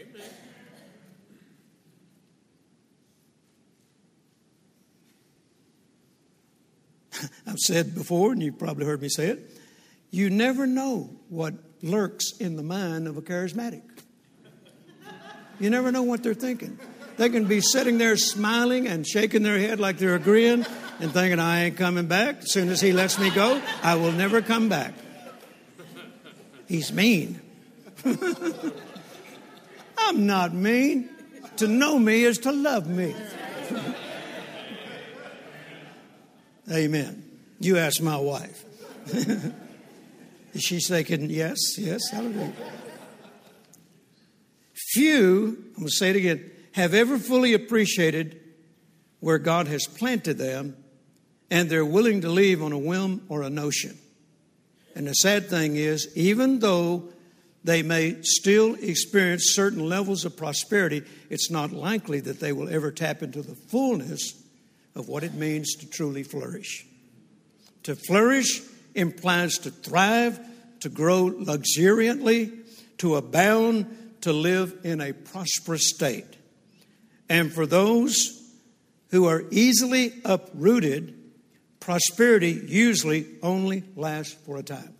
I've said before, and you've probably heard me say it, you never know what lurks in the mind of a charismatic. You never know what they're thinking. They can be sitting there smiling and shaking their head like they're agreeing and thinking, I ain't coming back. As soon as he lets me go, I will never come back. He's mean. I'm not mean. To know me is to love me. Amen. You ask my wife. is she thinking, yes, yes, hallelujah. Few, I'm going to say it again, have ever fully appreciated where God has planted them and they're willing to leave on a whim or a notion. And the sad thing is, even though they may still experience certain levels of prosperity, it's not likely that they will ever tap into the fullness of what it means to truly flourish. To flourish implies to thrive, to grow luxuriantly, to abound, to live in a prosperous state. And for those who are easily uprooted, prosperity usually only lasts for a time.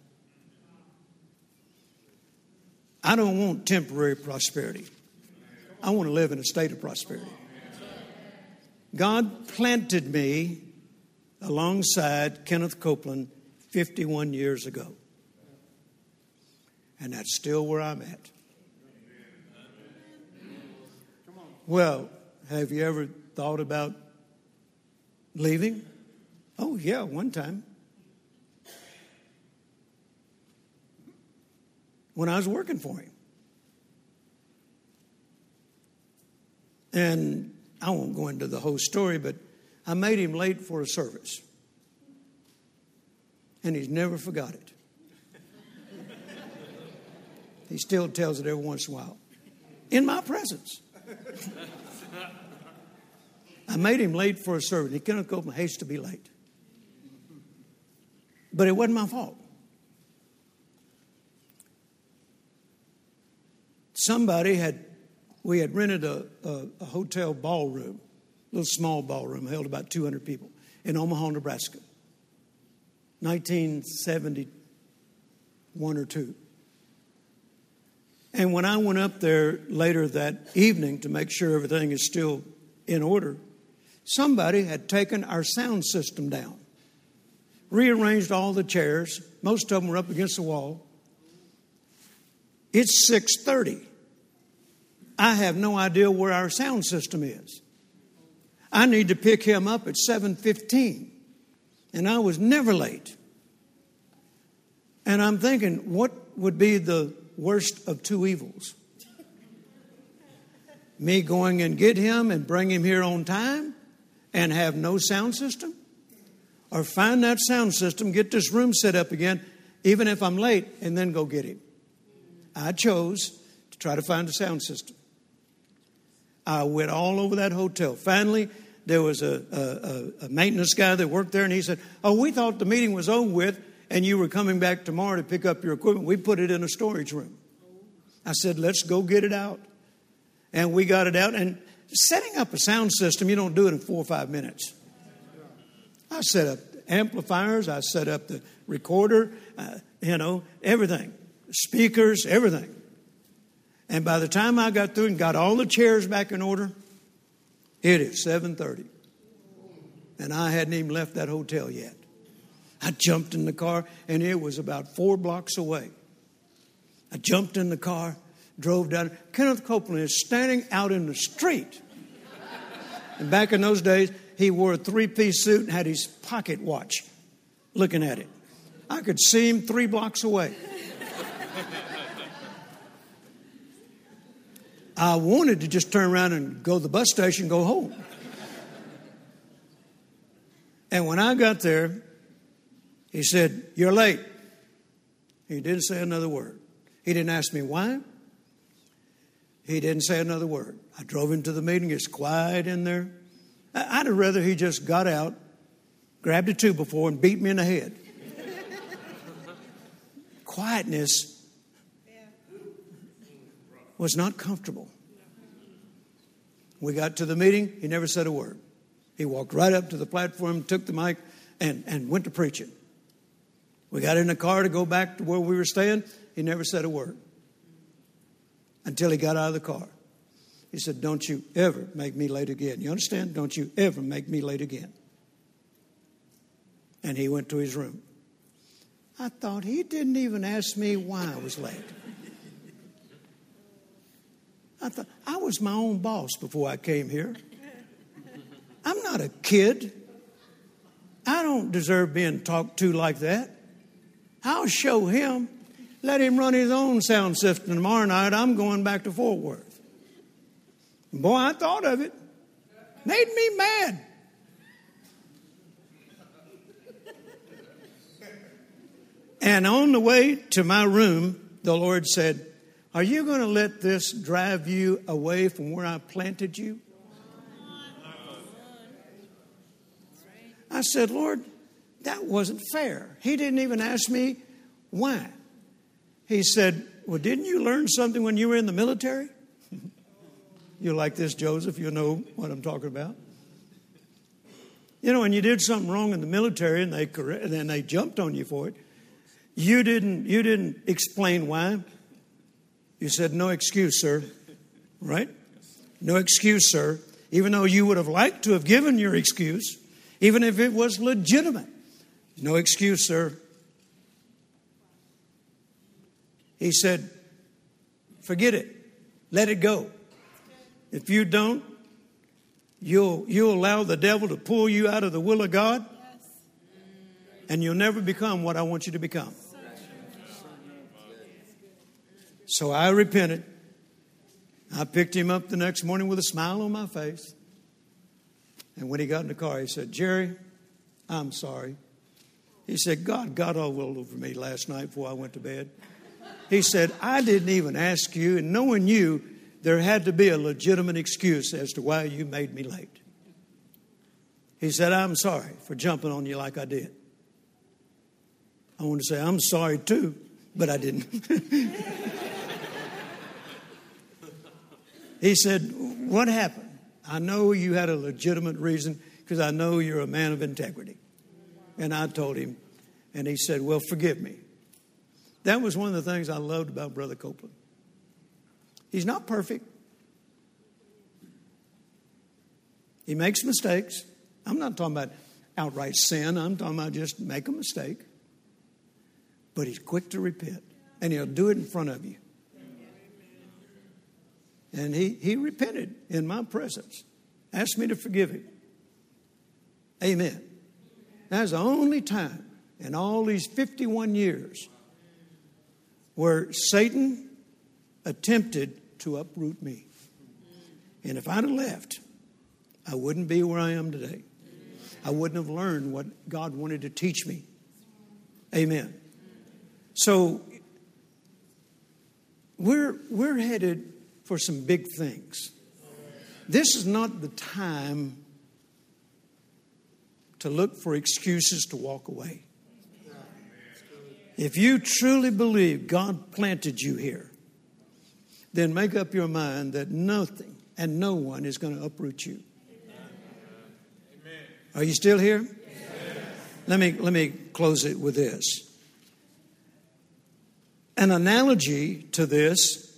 I don't want temporary prosperity. I want to live in a state of prosperity. God planted me alongside Kenneth Copeland 51 years ago. And that's still where I'm at. Well, have you ever thought about leaving? Oh, yeah, one time. When I was working for him. And I won't go into the whole story, but I made him late for a service. And he's never forgot it. he still tells it every once in a while. In my presence. I made him late for a service. He couldn't go from haste to be late. But it wasn't my fault. Somebody had, we had rented a, a, a hotel ballroom, a little small ballroom, held about 200 people in Omaha, Nebraska, 1971 or 2. And when I went up there later that evening to make sure everything is still in order, somebody had taken our sound system down, rearranged all the chairs. Most of them were up against the wall. It's 6:30. I have no idea where our sound system is. I need to pick him up at 7:15. And I was never late. And I'm thinking, what would be the worst of two evils. Me going and get him and bring him here on time and have no sound system? Or find that sound system, get this room set up again, even if I'm late, and then go get him. I chose to try to find a sound system. I went all over that hotel. Finally, there was a, a, a, maintenance guy that worked there, and he said, Oh, we thought the meeting was over with and you were coming back tomorrow to pick up your equipment, we put it in a storage room. I said, let's go get it out. And we got it out. And setting up a sound system, you don't do it in four or five minutes. I set up amplifiers, I set up the recorder, uh, you know, everything, speakers, everything. And by the time I got through and got all the chairs back in order, it is 7:30. And I hadn't even left that hotel yet. I jumped in the car, and it was about four blocks away. I jumped in the car, drove down. Kenneth Copeland is standing out in the street. And back in those days, he wore a three piece suit and had his pocket watch looking at it. I could see him three blocks away. I wanted to just turn around and go to the bus station, and go home. And when I got there, he said, You're late. He didn't say another word. He didn't ask me why. He didn't say another word. I drove into the meeting. It's quiet in there. I'd have rather he just got out, grabbed a two before, and beat me in the head. Quietness was not comfortable. We got to the meeting. He never said a word. He walked right up to the platform, took the mic, and, and went to preaching. We got in the car to go back to where we were staying. He never said a word until he got out of the car. He said, Don't you ever make me late again. You understand? Don't you ever make me late again. And he went to his room. I thought he didn't even ask me why I was late. I thought I was my own boss before I came here. I'm not a kid. I don't deserve being talked to like that. I'll show him. Let him run his own sound system tomorrow night. I'm going back to Fort Worth. Boy, I thought of it. Made me mad. And on the way to my room, the Lord said, Are you going to let this drive you away from where I planted you? I said, Lord, that wasn't fair. He didn't even ask me why. He said, Well, didn't you learn something when you were in the military? You like this, Joseph? You know what I'm talking about. You know, when you did something wrong in the military and they and they jumped on you for it, you didn't you didn't explain why. You said no excuse, sir. Right? No excuse, sir. Even though you would have liked to have given your excuse, even if it was legitimate. No excuse, sir. He said, Forget it. Let it go. If you don't, you'll, you'll allow the devil to pull you out of the will of God, and you'll never become what I want you to become. So I repented. I picked him up the next morning with a smile on my face. And when he got in the car, he said, Jerry, I'm sorry. He said, God got all over me last night before I went to bed. He said, I didn't even ask you, and knowing you, there had to be a legitimate excuse as to why you made me late. He said, I'm sorry for jumping on you like I did. I want to say, I'm sorry too, but I didn't. he said, What happened? I know you had a legitimate reason because I know you're a man of integrity. And I told him, and he said, Well, forgive me. That was one of the things I loved about Brother Copeland. He's not perfect, he makes mistakes. I'm not talking about outright sin, I'm talking about just make a mistake. But he's quick to repent, and he'll do it in front of you. And he, he repented in my presence, asked me to forgive him. Amen. That's the only time in all these 51 years where Satan attempted to uproot me. And if I'd have left, I wouldn't be where I am today. I wouldn't have learned what God wanted to teach me. Amen. So we're, we're headed for some big things. This is not the time to look for excuses to walk away. If you truly believe God planted you here, then make up your mind that nothing and no one is going to uproot you. Amen. Are you still here? Let me, let me close it with this. An analogy to this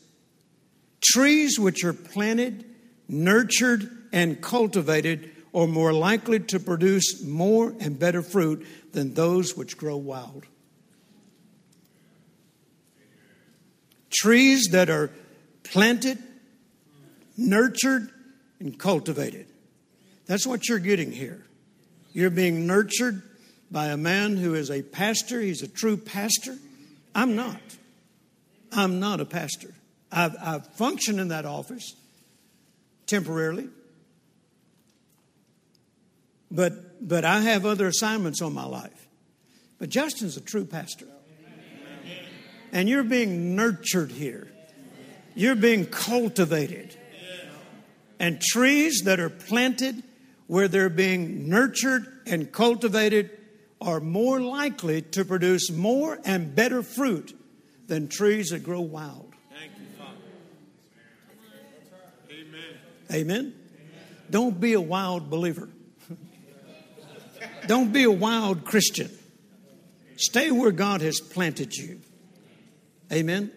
trees which are planted, nurtured, and cultivated are more likely to produce more and better fruit than those which grow wild. Trees that are planted, nurtured, and cultivated. That's what you're getting here. You're being nurtured by a man who is a pastor. He's a true pastor. I'm not. I'm not a pastor. I've, I've functioned in that office temporarily. But, but I have other assignments on my life. But Justin's a true pastor. And you're being nurtured here, you're being cultivated. And trees that are planted where they're being nurtured and cultivated are more likely to produce more and better fruit than trees that grow wild. Thank you, Father. Amen. Amen. Don't be a wild believer. Don't be a wild Christian. Stay where God has planted you. Amen.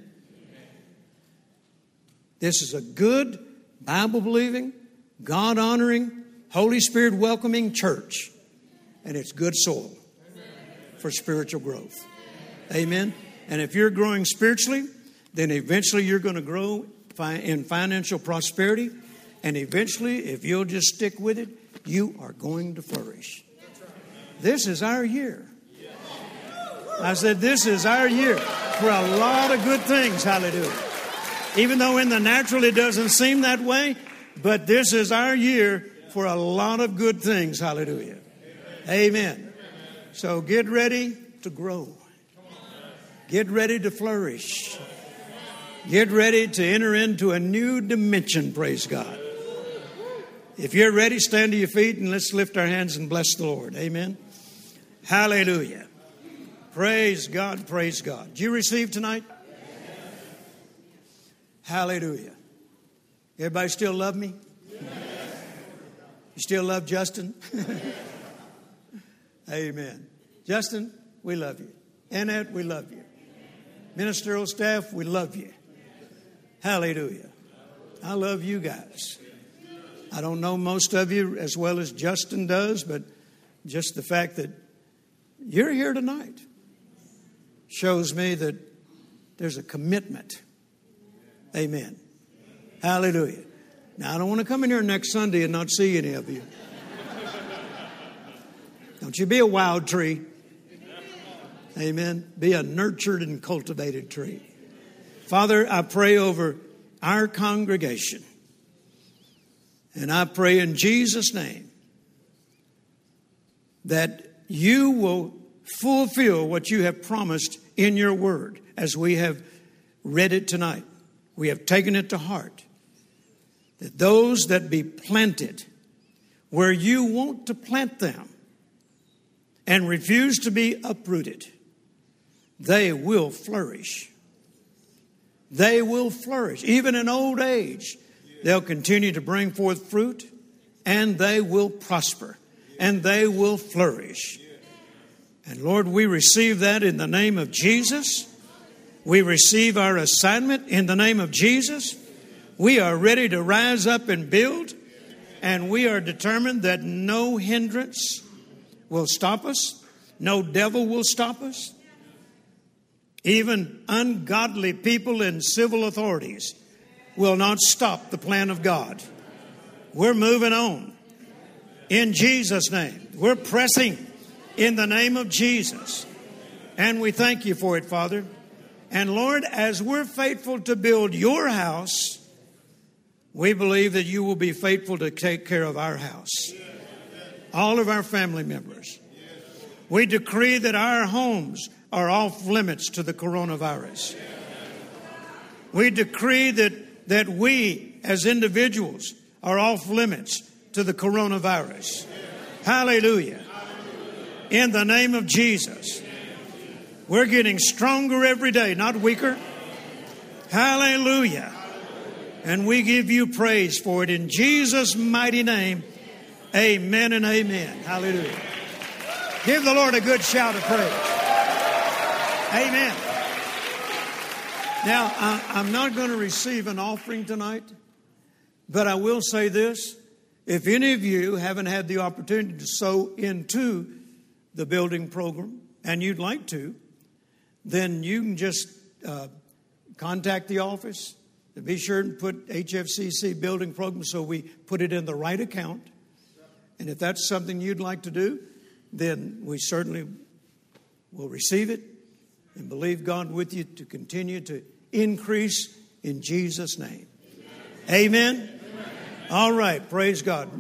This is a good, Bible believing, God honoring, Holy Spirit welcoming church. And it's good soil for spiritual growth. Amen. And if you're growing spiritually, then eventually you're going to grow in financial prosperity. And eventually, if you'll just stick with it, you are going to flourish. This is our year. I said, This is our year for a lot of good things. Hallelujah. Even though in the natural it doesn't seem that way, but this is our year for a lot of good things. Hallelujah. Amen. So get ready to grow. Get ready to flourish. Get ready to enter into a new dimension, praise God. If you're ready, stand to your feet and let's lift our hands and bless the Lord. Amen. Hallelujah. Praise God, praise God. Do you receive tonight? Hallelujah. Everybody still love me? You still love Justin? Amen. Justin, we love you. Annette, we love you. Ministerial staff, we love you. Hallelujah. I love you guys. I don't know most of you as well as Justin does, but just the fact that you're here tonight shows me that there's a commitment. Amen. Hallelujah. Now, I don't want to come in here next Sunday and not see any of you. Don't you be a wild tree. Amen. Be a nurtured and cultivated tree. Father, I pray over our congregation. And I pray in Jesus' name that you will fulfill what you have promised in your word as we have read it tonight. We have taken it to heart. That those that be planted where you want to plant them and refuse to be uprooted, they will flourish. They will flourish. Even in old age, they'll continue to bring forth fruit and they will prosper and they will flourish. And Lord, we receive that in the name of Jesus. We receive our assignment in the name of Jesus. We are ready to rise up and build, and we are determined that no hindrance will stop us, no devil will stop us. Even ungodly people in civil authorities will not stop the plan of God. We're moving on in Jesus' name. We're pressing in the name of Jesus. And we thank you for it, Father. And Lord, as we're faithful to build your house, we believe that you will be faithful to take care of our house, all of our family members. We decree that our homes are off limits to the coronavirus. We decree that, that we as individuals are off limits to the coronavirus. Hallelujah. In the name of Jesus. We're getting stronger every day, not weaker. Hallelujah. And we give you praise for it in Jesus' mighty name. Amen and amen. Hallelujah. Give the Lord a good shout of praise. Amen. Now, I, am not going to receive an offering tonight, but I will say this. If any of you haven't had the opportunity to sow into the building program and you'd like to, then you can just uh, contact the office. Be sure and put HFCC building program so we put it in the right account. And if that's something you'd like to do, then we certainly will receive it and believe God with you to continue to increase in Jesus' name. Amen. Amen. All right. Praise God.